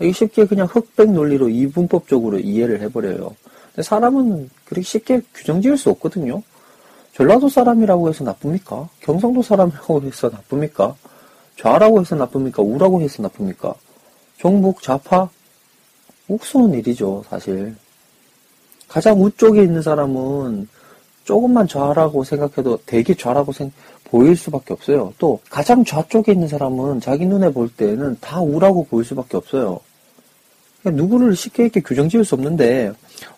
S3: 이게 쉽게 그냥 흑백 논리로 이분법적으로 이해를 해버려요. 근데 사람은 그렇게 쉽게 규정 지을 수 없거든요. 전라도 사람이라고 해서 나쁩니까? 경상도 사람이라고 해서 나쁩니까? 좌라고 해서 나쁩니까? 우라고 해서 나쁩니까? 종북, 좌파? 옥수는 일이죠, 사실. 가장 우쪽에 있는 사람은 조금만 좌라고 생각해도 되게 좌라고 생, 보일 수밖에 없어요. 또 가장 좌쪽에 있는 사람은 자기 눈에 볼 때는 다 우라고 보일 수밖에 없어요. 누구를 쉽게 이렇게 규정 지을 수 없는데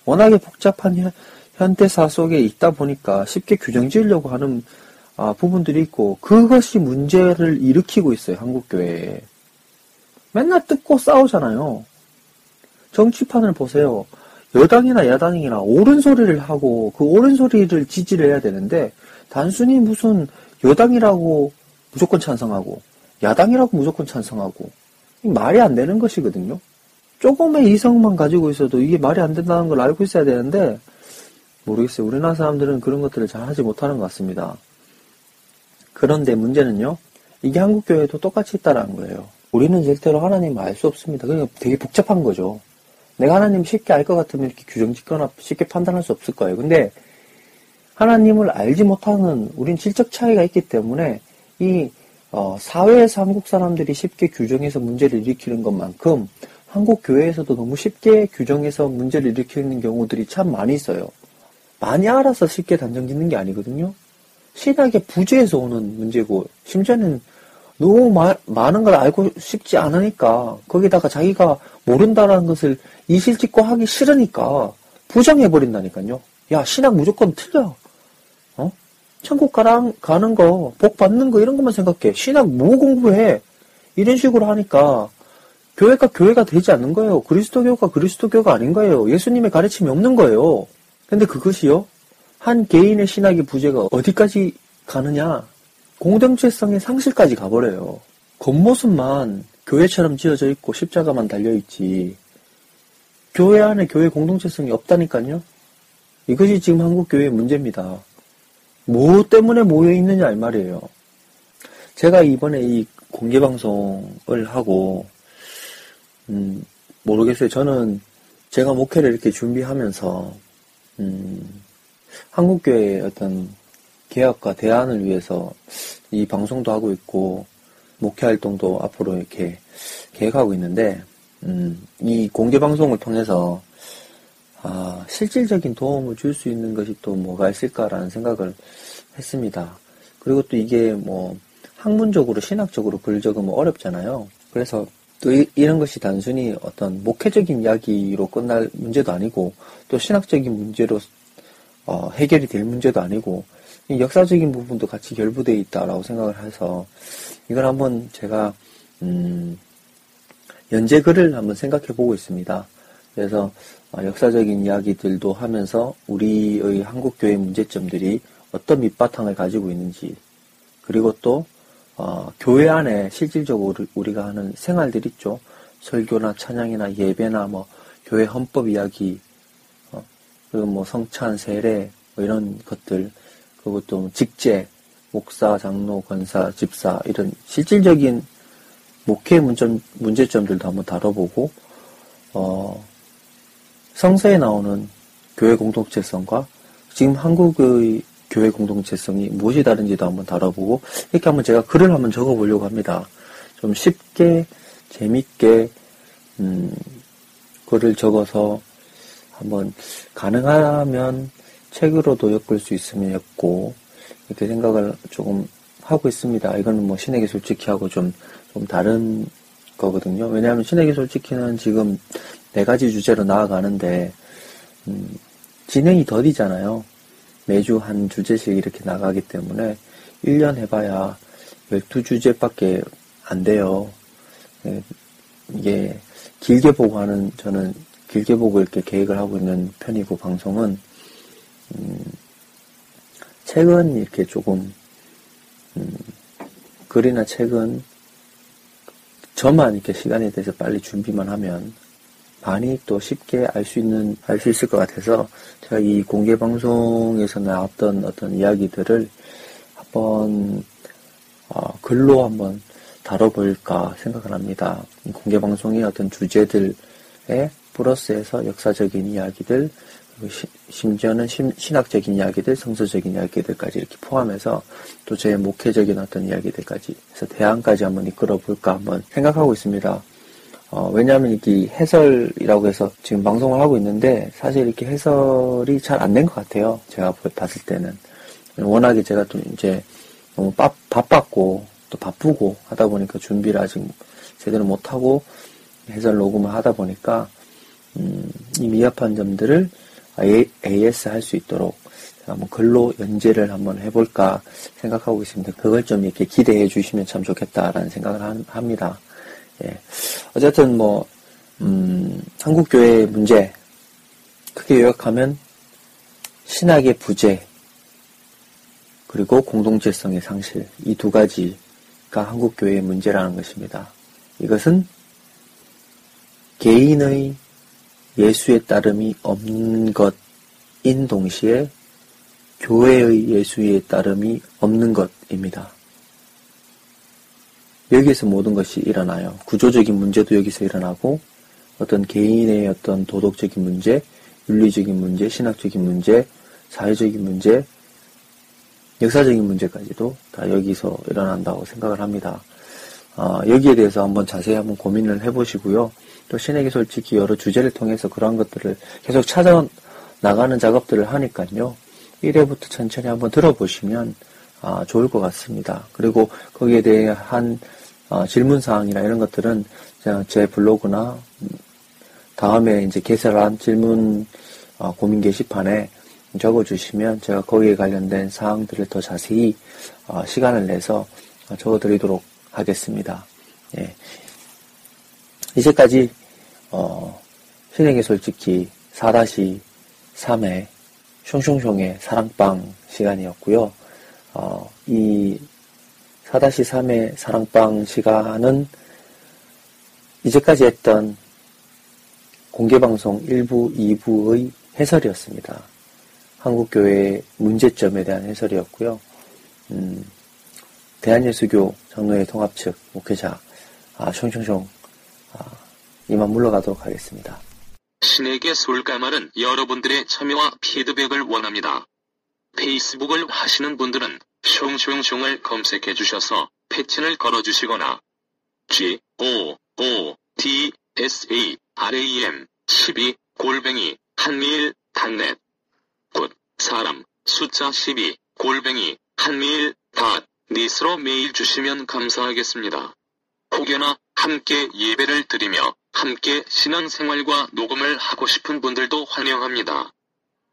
S3: 워낙에 복잡한 현, 현대사 속에 있다 보니까 쉽게 규정 지으려고 하는 아, 부분들이 있고 그것이 문제를 일으키고 있어요. 한국 교회에. 맨날 뜯고 싸우잖아요. 정치판을 보세요. 여당이나 야당이나 옳은 소리를 하고 그 옳은 소리를 지지를 해야 되는데 단순히 무슨 여당이라고 무조건 찬성하고 야당이라고 무조건 찬성하고 말이 안 되는 것이거든요. 조금의 이성만 가지고 있어도 이게 말이 안 된다는 걸 알고 있어야 되는데 모르겠어요. 우리나라 사람들은 그런 것들을 잘 하지 못하는 것 같습니다. 그런데 문제는요. 이게 한국 교회도 똑같이 있다라는 거예요. 우리는 절대로 하나님을 알 수 없습니다. 그냥 되게 복잡한 거죠. 내가 하나님 쉽게 알 것 같으면 이렇게 규정 짓거나 쉽게 판단할 수 없을 거예요. 근데 하나님을 알지 못하는 우린 질적 차이가 있기 때문에 이 어, 사회에서 한국 사람들이 쉽게 규정해서 문제를 일으키는 것만큼 한국 교회에서도 너무 쉽게 규정해서 문제를 일으키는 경우들이 참 많이 있어요. 많이 알아서 쉽게 단정 짓는 게 아니거든요. 신학의 부재에서 오는 문제고 심지어는 너무 마, 많은 걸 알고 싶지 않으니까 거기다가 자기가 모른다라는 것을 이실직고 하기 싫으니까 부정해버린다니까요. 야 신학 무조건 틀려. 어? 천국 가랑, 가는 거, 복 받는 거 이런 것만 생각해. 신학 뭐 공부해. 이런 식으로 하니까 교회가 교회가 되지 않는 거예요. 그리스도교가 그리스도교가 아닌 거예요. 예수님의 가르침이 없는 거예요. 근데 그것이요. 한 개인의 신학의 부재가 어디까지 가느냐? 공동체성의 상실까지 가버려요. 겉모습만 교회처럼 지어져 있고 십자가만 달려있지. 교회 안에 교회 공동체성이 없다니까요. 이것이 지금 한국 교회의 문제입니다. 뭐 때문에 모여 있느냐 이 말이에요. 제가 이번에 이 공개 방송을 하고 음, 모르겠어요. 저는 제가 목회를 이렇게 준비하면서 음, 한국 교회의 어떤 개혁과 대안을 위해서 이 방송도 하고 있고 목회 활동도 앞으로 이렇게 계획하고 있는데 음, 이 공개 방송을 통해서 아, 실질적인 도움을 줄 수 있는 것이 또 뭐가 있을까라는 생각을 했습니다. 그리고 또 이게 뭐 학문적으로 신학적으로 글 적으면 어렵잖아요. 그래서 또 이, 런 것이 단순히 어떤 목회적인 이야기로 끝날 문제도 아니고 또 신학적인 문제로 어, 해결이 될 문제도 아니고 역사적인 부분도 같이 결부되어 있다라고 생각을 해서 이걸 한번 제가 음, 연재 글을 한번 생각해 보고 있습니다. 그래서 어, 역사적인 이야기들도 하면서 우리의 한국 교회 문제점들이 어떤 밑바탕을 가지고 있는지 그리고 또 어, 교회 안에 실질적으로 우리가 하는 생활들 있죠. 설교나 찬양이나 예배나 뭐 교회 헌법 이야기 어, 그리고 뭐 성찬 세례 뭐 이런 것들 그리고 또 직제 목사 장로 권사 집사 이런 실질적인 목회 문점, 문제점들도 한번 다뤄보고 어, 성서에 나오는 교회 공동체성과 지금 한국의 교회 공동체성이 무엇이 다른지도 한번 다뤄보고 이렇게 한번 제가 글을 한번 적어보려고 합니다. 좀 쉽게 재밌게 음, 글을 적어서 한번 가능하면 책으로도 엮을 수 있으면 엮고 이렇게 생각을 조금 하고 있습니다. 이거는 뭐 신에게 솔직히 하고 좀, 좀 다른 거거든요. 왜냐하면 신에게 솔직히는 지금 네 가지 주제로 나아가는데, 음, 진행이 더디잖아요. 매주 한 주제씩 이렇게 나가기 때문에 1년 해봐야 12주제밖에 안 돼요. 예, 이게 길게 보고 하는 저는 길게 보고 이렇게 계획을 하고 있는 편이고 방송은 음, 책은 이렇게 조금 음, 글이나 책은 저만 이렇게 시간에 대해서 빨리 준비만 하면 많이 또 쉽게 알 수 있는, 알 수 있을 것 같아서 제가 이 공개 방송에서 나왔던 어떤 이야기들을 한번, 어, 글로 한번 다뤄볼까 생각을 합니다. 공개 방송의 어떤 주제들에 플러스해서 역사적인 이야기들, 심지어는 신학적인 이야기들, 성서적인 이야기들까지 이렇게 포함해서 또 제 목회적인 어떤 이야기들까지 해서 대안까지 한번 이끌어 볼까 한번 생각하고 있습니다. 어, 왜냐하면 이게 해설이라고 해서 지금 방송을 하고 있는데 사실 이렇게 해설이 잘 안 된 것 같아요. 제가 봤을 때는. 워낙에 제가 또 이제 너무 바, 바빴고 또 바쁘고 하다 보니까 준비를 아직 제대로 못 하고 해설 녹음을 하다 보니까 음, 이 미흡한 점들을 AS 할 수 있도록 한번 글로 연재를 한번 해볼까 생각하고 있습니다. 그걸 좀 이렇게 기대해 주시면 참 좋겠다라는 생각을 합니다. 예. 어쨌든 뭐, 음, 한국교회의 문제, 크게 요약하면 신학의 부재, 그리고 공동체성의 상실, 이 두 가지가 한국교회의 문제라는 것입니다. 이것은 개인의 예수에 따름이 없는 것인 동시에 교회의 예수에 따름이 없는 것입니다. 여기에서 모든 것이 일어나요. 구조적인 문제도 여기서 일어나고 어떤 개인의 어떤 도덕적인 문제, 윤리적인 문제, 신학적인 문제, 사회적인 문제, 역사적인 문제까지도 다 여기서 일어난다고 생각을 합니다. 어, 여기에 대해서 한번 자세히 한번 고민을 해보시고요. 또 신에게 솔직히 여러 주제를 통해서 그러한 것들을 계속 찾아 나가는 작업들을 하니까요. 1회부터 천천히 한번 들어보시면 아, 좋을 것 같습니다. 그리고 거기에 대한 아, 질문 사항이나 이런 것들은 제 블로그나 다음에 이제 개설한 질문 아, 고민 게시판에 적어주시면 제가 거기에 관련된 사항들을 더 자세히 시간을 내서 적어드리도록 하겠습니다. 예. 이제까지 어, 신에게 솔직히 4-3회 숑숑숑의 사랑방 시간이었고요. 어, 이 4-3의 사랑방 시간은 이제까지 했던 공개방송 1부, 2부의 해설이었습니다. 한국교회의 문제점에 대한 해설이었고요. 음, 대한예수교 장로회 통합 측 목회자 아, 숑숑숑 아, 이만 물러가도록 하겠습니다.
S2: 신에게 솔까말은 여러분들의 참여와 피드백을 원합니다. 페이스북을 하시는 분들은 숑숑숑을 검색해 주셔서 페친을 걸어 주시거나 G O O D S A R A M 12 골뱅이 한메일 dot net good 사람 숫자 12 골뱅이 한메일 dot net으로 메일 주시면 감사하겠습니다. 혹여나 함께 예배를 드리며 함께 신앙생활과 녹음을 하고 싶은 분들도 환영합니다.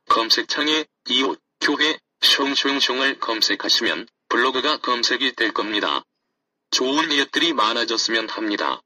S2: 검색창에 이웃, 교회, 숑숑숑을 검색하시면 블로그가 검색이 될 겁니다. 좋은 이웃들이 많아졌으면 합니다.